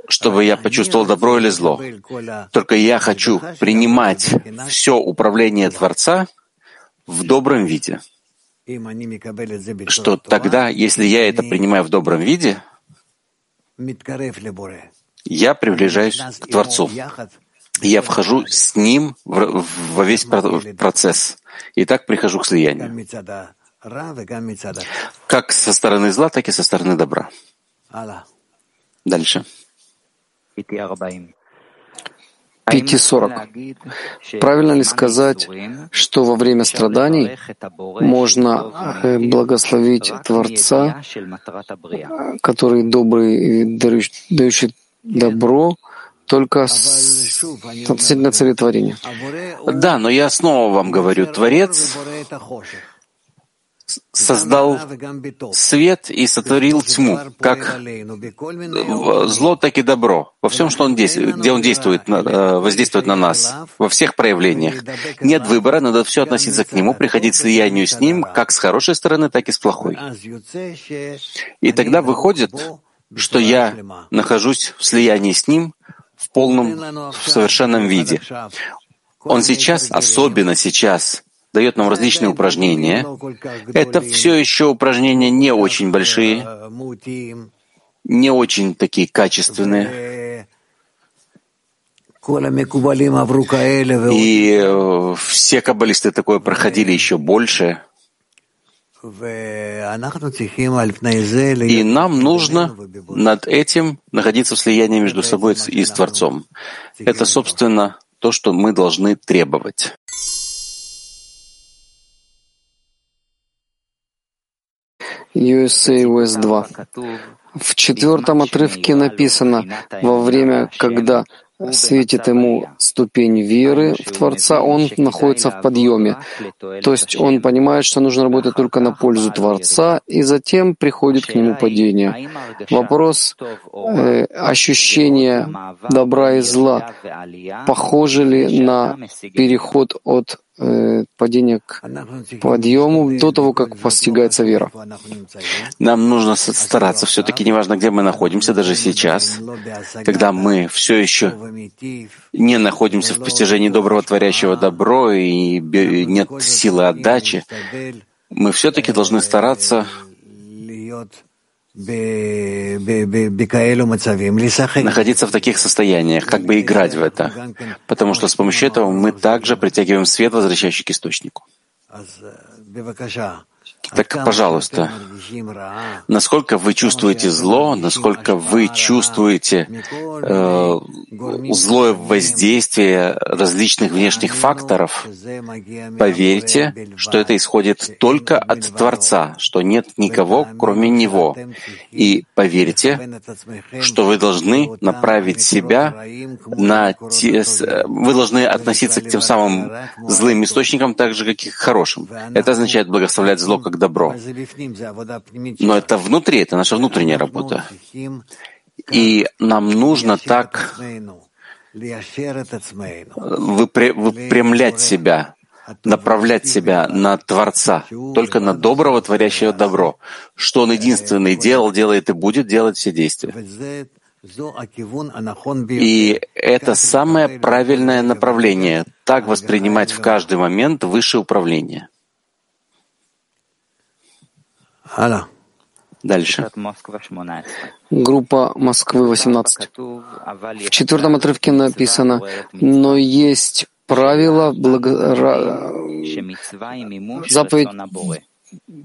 чтобы я почувствовал добро или зло. Только я хочу принимать все управление Творца в добром виде. Что тогда, если я это принимаю в добром виде, я приближаюсь к Творцу. Я вхожу с Ним во весь процесс. И так прихожу к слиянию. Как со стороны зла, так и со стороны добра. Дальше. 5.40. Правильно ли сказать, что во время страданий можно э, благословить Творца, который добрый дающий добро только относительно целетворения. Да, но я снова вам говорю, Творец создал свет и сотворил тьму, как зло, так и добро. Во всем, что он действует, где он действует, э, воздействует на нас, во всех проявлениях. Нет выбора, надо все относиться к нему, приходить к слиянию с ним, как с хорошей стороны, так и с плохой. И тогда выходит, что я нахожусь в слиянии с Ним в полном, в совершенном виде. Он сейчас, особенно сейчас, дает нам различные упражнения. Это все еще упражнения не очень большие, не очень такие качественные. И э, все каббалисты такое проходили еще больше. И нам нужно над этим находиться в слиянии между собой и с Творцом. Это, собственно, то, что мы должны требовать. USA US 2. В четвертом отрывке написано, во время, когда светит ему ступень веры в Творца, он находится в подъеме. То есть он понимает, что нужно работать только на пользу Творца, и затем приходит к нему падение. Вопрос э, ощущения добра и зла похожи ли на переход от Э, падения к подъему до того, как постигается вера. Нам нужно стараться. Все-таки неважно, где мы находимся, даже сейчас, когда мы все еще не находимся в постижении доброго творящего добро и нет силы отдачи, мы все-таки должны стараться находиться в таких состояниях, как бы играть в это, потому что с помощью этого мы также притягиваем свет, возвращающий к источнику. Так, пожалуйста, насколько вы чувствуете зло, насколько вы чувствуете э, злое воздействие различных внешних факторов, поверьте, что это исходит только от Творца, что нет никого, кроме Него. И поверьте, что вы должны направить себя на те, вы должны относиться к тем самым злым источникам так же, как и к хорошим. Это означает благословлять зло как добро. Но это внутри, это наша внутренняя работа. И нам нужно так выпрямлять себя, направлять себя на Творца, только на доброго, творящего добро. Что Он единственный делал, делает и будет делать все действия. И это самое правильное направление — так воспринимать в каждый момент высшее управление. Дальше. Группа Москвы 18. В четвертом отрывке написано, но есть правило, благо... заповедь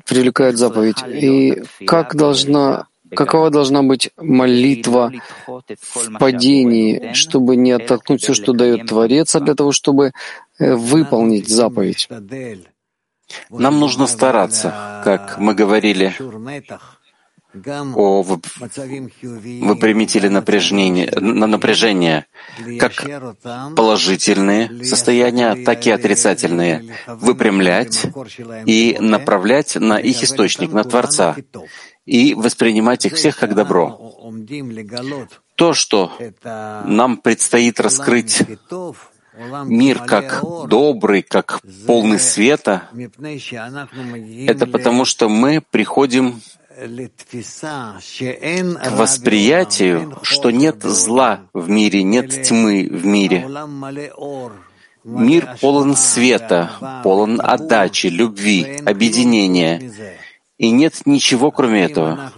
привлекает заповедь. И как должна, какова должна быть молитва в падении, чтобы не оттолкнуть все, что дает Творец, а для того, чтобы э, выполнить заповедь? Нам нужно стараться, как мы говорили, о выпрямители напряжения, на напряжение, как положительные состояния, так и отрицательные, выпрямлять и направлять на их источник, на Творца, и воспринимать их всех как добро. То, что нам предстоит раскрыть мир как добрый, как полный света, это потому, что мы приходим к восприятию, что нет зла в мире, нет тьмы в мире. Мир полон света, полон отдачи, любви, объединения. И нет ничего, кроме этого.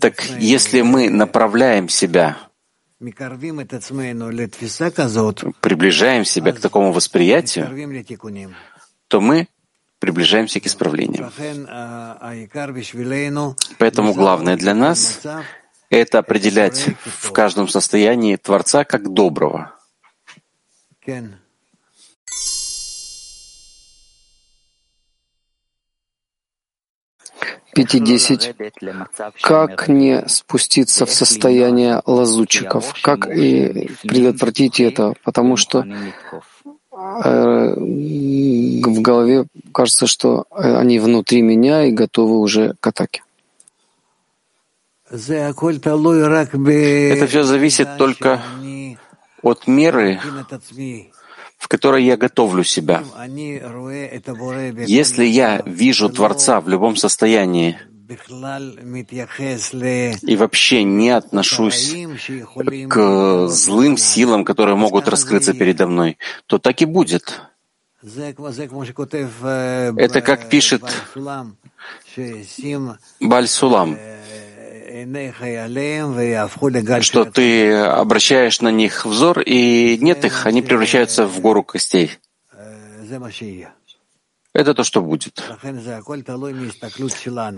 Так если мы направляем себя, приближаем себя к такому восприятию, то мы приближаемся к исправлению. Поэтому главное для нас — это определять в каждом состоянии Творца как доброго. Пятидесять. Как не спуститься в состояние лазутчиков? Как и предотвратить это? Потому что Э, в голове кажется, что они внутри меня и готовы уже к атаке. Это все зависит только от меры, в которой я готовлю себя. Если я вижу Творца в любом состоянии, и вообще не отношусь к злым силам, которые могут раскрыться передо мной, то так и будет. Это как пишет Бальсулам, что ты обращаешь на них взор, и нет их, они превращаются в гору костей. Это то, что будет.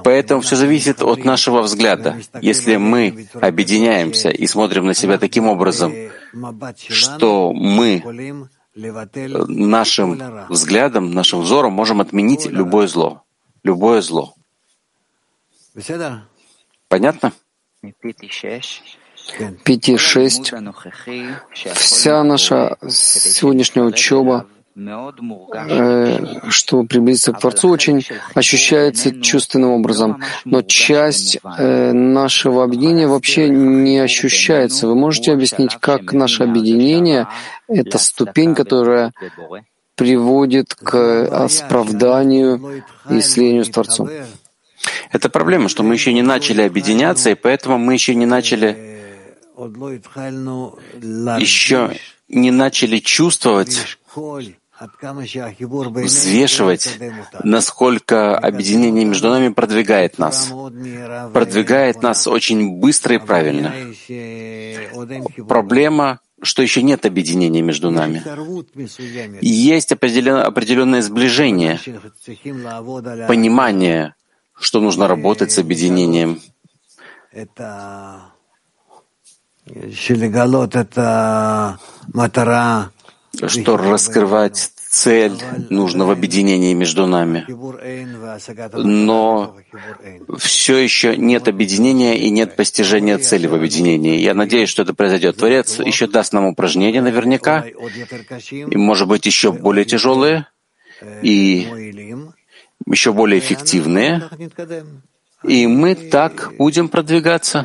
Поэтому все зависит от нашего взгляда. Если мы объединяемся и смотрим на себя таким образом, что мы нашим взглядом, нашим взором можем отменить любое зло. Любое зло. Понятно? Пяти шесть. Вся наша сегодняшняя учеба Э, чтобы приблизиться к Творцу, очень ощущается чувственным образом. Но часть э, нашего объединения вообще не ощущается. Вы можете объяснить, как наше объединение — это ступень, которая приводит к оправданию и слиянию с Творцом? Это проблема, что мы еще не начали объединяться, и поэтому мы еще не начали еще не начали чувствовать взвешивать, насколько объединение между нами продвигает нас. Продвигает нас очень быстро и правильно. Проблема, что еще нет объединения между нами. Есть определенное сближение, понимание, что нужно работать с объединением. Что раскрывать цель нужного объединения между нами. Но все еще нет объединения и нет постижения цели в объединении. Я надеюсь, что это произойдет. Творец еще даст нам упражнения наверняка, и, может быть, еще более тяжелые и еще более эффективные. И мы так будем продвигаться.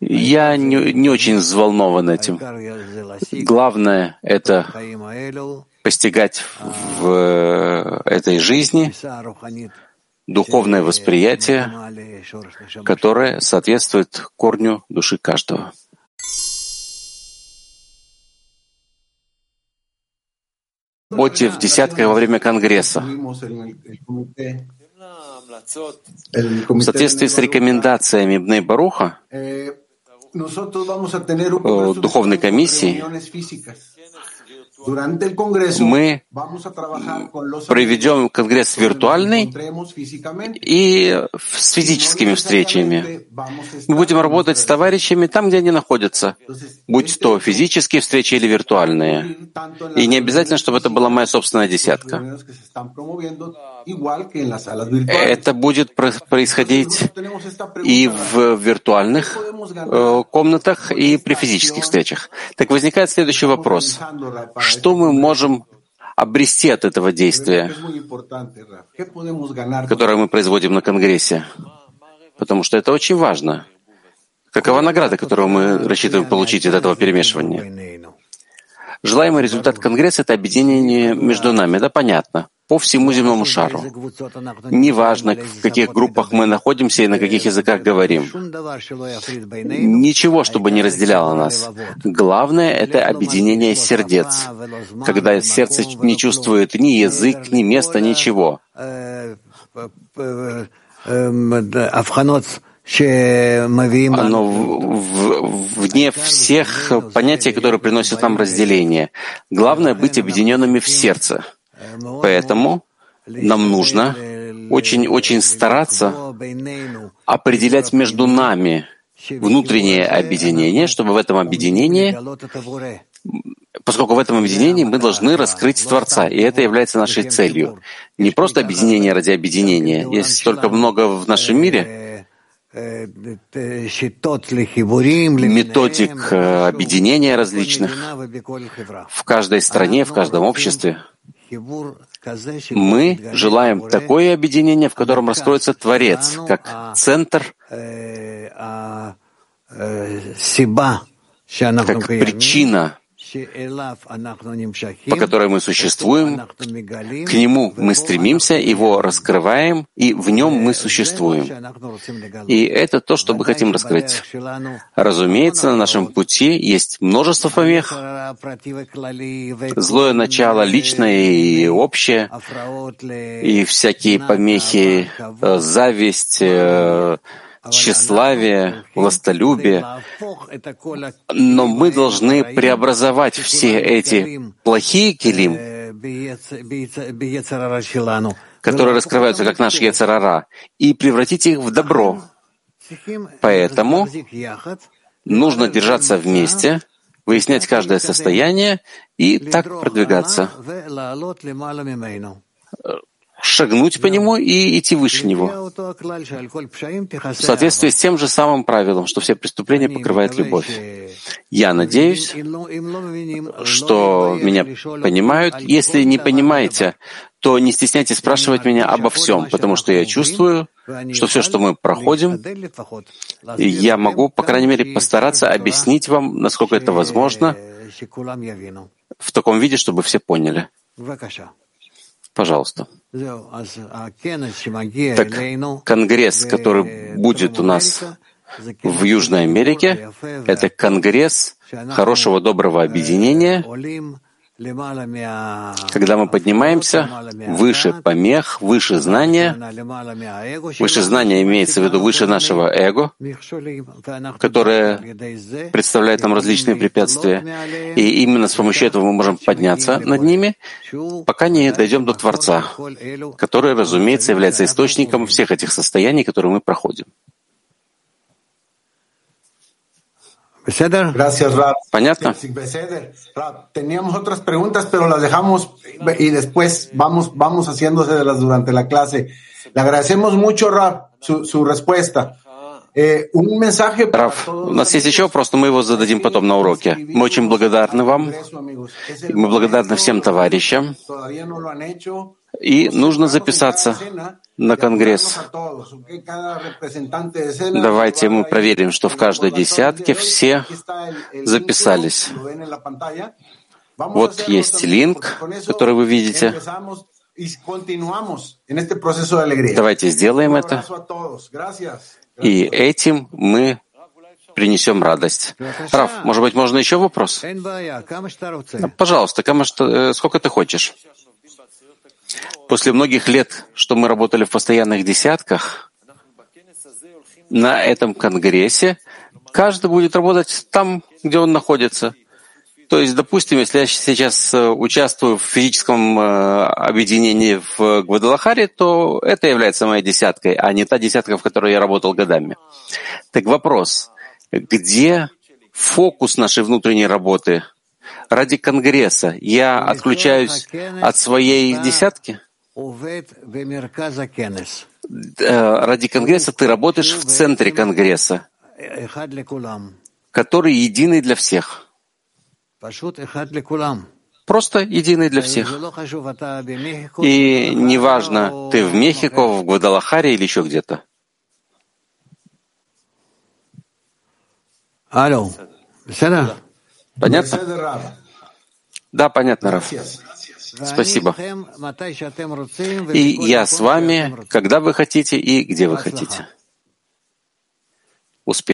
Я не, не очень взволнован этим. Главное — это постигать в э, этой жизни духовное восприятие, которое соответствует корню души каждого. Работе в десятках во время Конгресса. В соответствии с рекомендациями Бней Баруха, духовной комиссии мы проведем конгресс виртуальный и с физическими встречами. Мы будем работать с товарищами там, где они находятся, будь то физические встречи или виртуальные. И не обязательно, чтобы это была моя собственная десятка. Это будет происходить и в виртуальных э, комнатах, и при физических встречах. Так возникает следующий вопрос. Что мы можем обрести от этого действия, которое мы производим на Конгрессе? Потому что это очень важно. Какова награда, которую мы рассчитываем получить от этого перемешивания? Желаемый результат Конгресса — это объединение между нами, это понятно по всему земному шару. Неважно, в каких группах мы находимся и на каких языках говорим. Ничего, чтобы не разделяло нас. Главное — это объединение сердец, когда сердце не чувствует ни язык, ни места, ничего. Оно вне всех понятий, которые приносят нам разделение. Главное — быть объединенными в сердце — Поэтому нам нужно очень-очень стараться определять между нами внутреннее объединение, чтобы в этом объединении, поскольку в этом объединении мы должны раскрыть Творца, и это является нашей целью. Не просто объединение ради объединения. Есть столько много в нашем мире методик э, объединения различных в каждой стране, в каждом обществе. Мы желаем такое объединение, в котором раскроется Творец, как центр, как причина по которой мы существуем, к нему мы стремимся, его раскрываем, и в нем мы существуем. И это то, что мы хотим раскрыть. Разумеется, на нашем пути есть множество помех, злое начало личное и общее, и всякие помехи, э, зависть, э, тщеславие, властолюбие. Но мы должны преобразовать все эти плохие килим, которые раскрываются как наш Ецарара, и превратить их в добро. Поэтому нужно держаться вместе, выяснять каждое состояние и так продвигаться шагнуть по нему и идти выше него. В соответствии с тем же самым правилом, что все преступления покрывает любовь. Я надеюсь, что меня понимают. Если не понимаете, то не стесняйтесь спрашивать меня обо всем, потому что я чувствую, что все, что мы проходим, я могу, по крайней мере, постараться объяснить вам, насколько это возможно, в таком виде, чтобы все поняли. Пожалуйста. Так, конгресс, который будет у нас в Южной Америке, это конгресс хорошего, доброго объединения, когда мы поднимаемся выше помех, выше знания, выше знания имеется в виду выше нашего эго, которое представляет нам различные препятствия, и именно с помощью этого мы можем подняться над ними, пока не дойдем до Творца, который, разумеется, является источником всех этих состояний, которые мы проходим. Gracias, Rab. Rab. Teníamos otras preguntas, pero las dejamos y después vamos, vamos haciéndose de las durante la clase. Le agradecemos mucho, Rab, su, su respuesta. Mensaje Раф, у нас есть еще вопрос, но мы его зададим потом на уроке. Мы очень благодарны вам. Мы благодарны всем товарищам. И нужно записаться на Конгресс. Давайте мы проверим, что в каждой десятке все записались. Вот есть линк, который вы видите. Давайте сделаем это. И этим мы принесем радость. Раф, может быть, можно еще вопрос? Пожалуйста, э, сколько ты хочешь. После многих лет, что мы работали в постоянных десятках, на этом конгрессе каждый будет работать там, где он находится. То есть, допустим, если я сейчас э, участвую в физическом э, объединении в Гвадалахаре, то это является моей десяткой, а не та десятка, в которой я работал годами. Так вопрос, где фокус нашей внутренней работы? Ради Конгресса я отключаюсь от своей десятки? Ради Конгресса ты работаешь в центре Конгресса, который единый для всех. Просто единый для всех. И неважно, ты в Мехико, в Гвадалахаре или еще где-то. Алло. Понятно? Да, понятно, Раф. Спасибо. И я с вами, когда вы хотите и где вы хотите. Успех.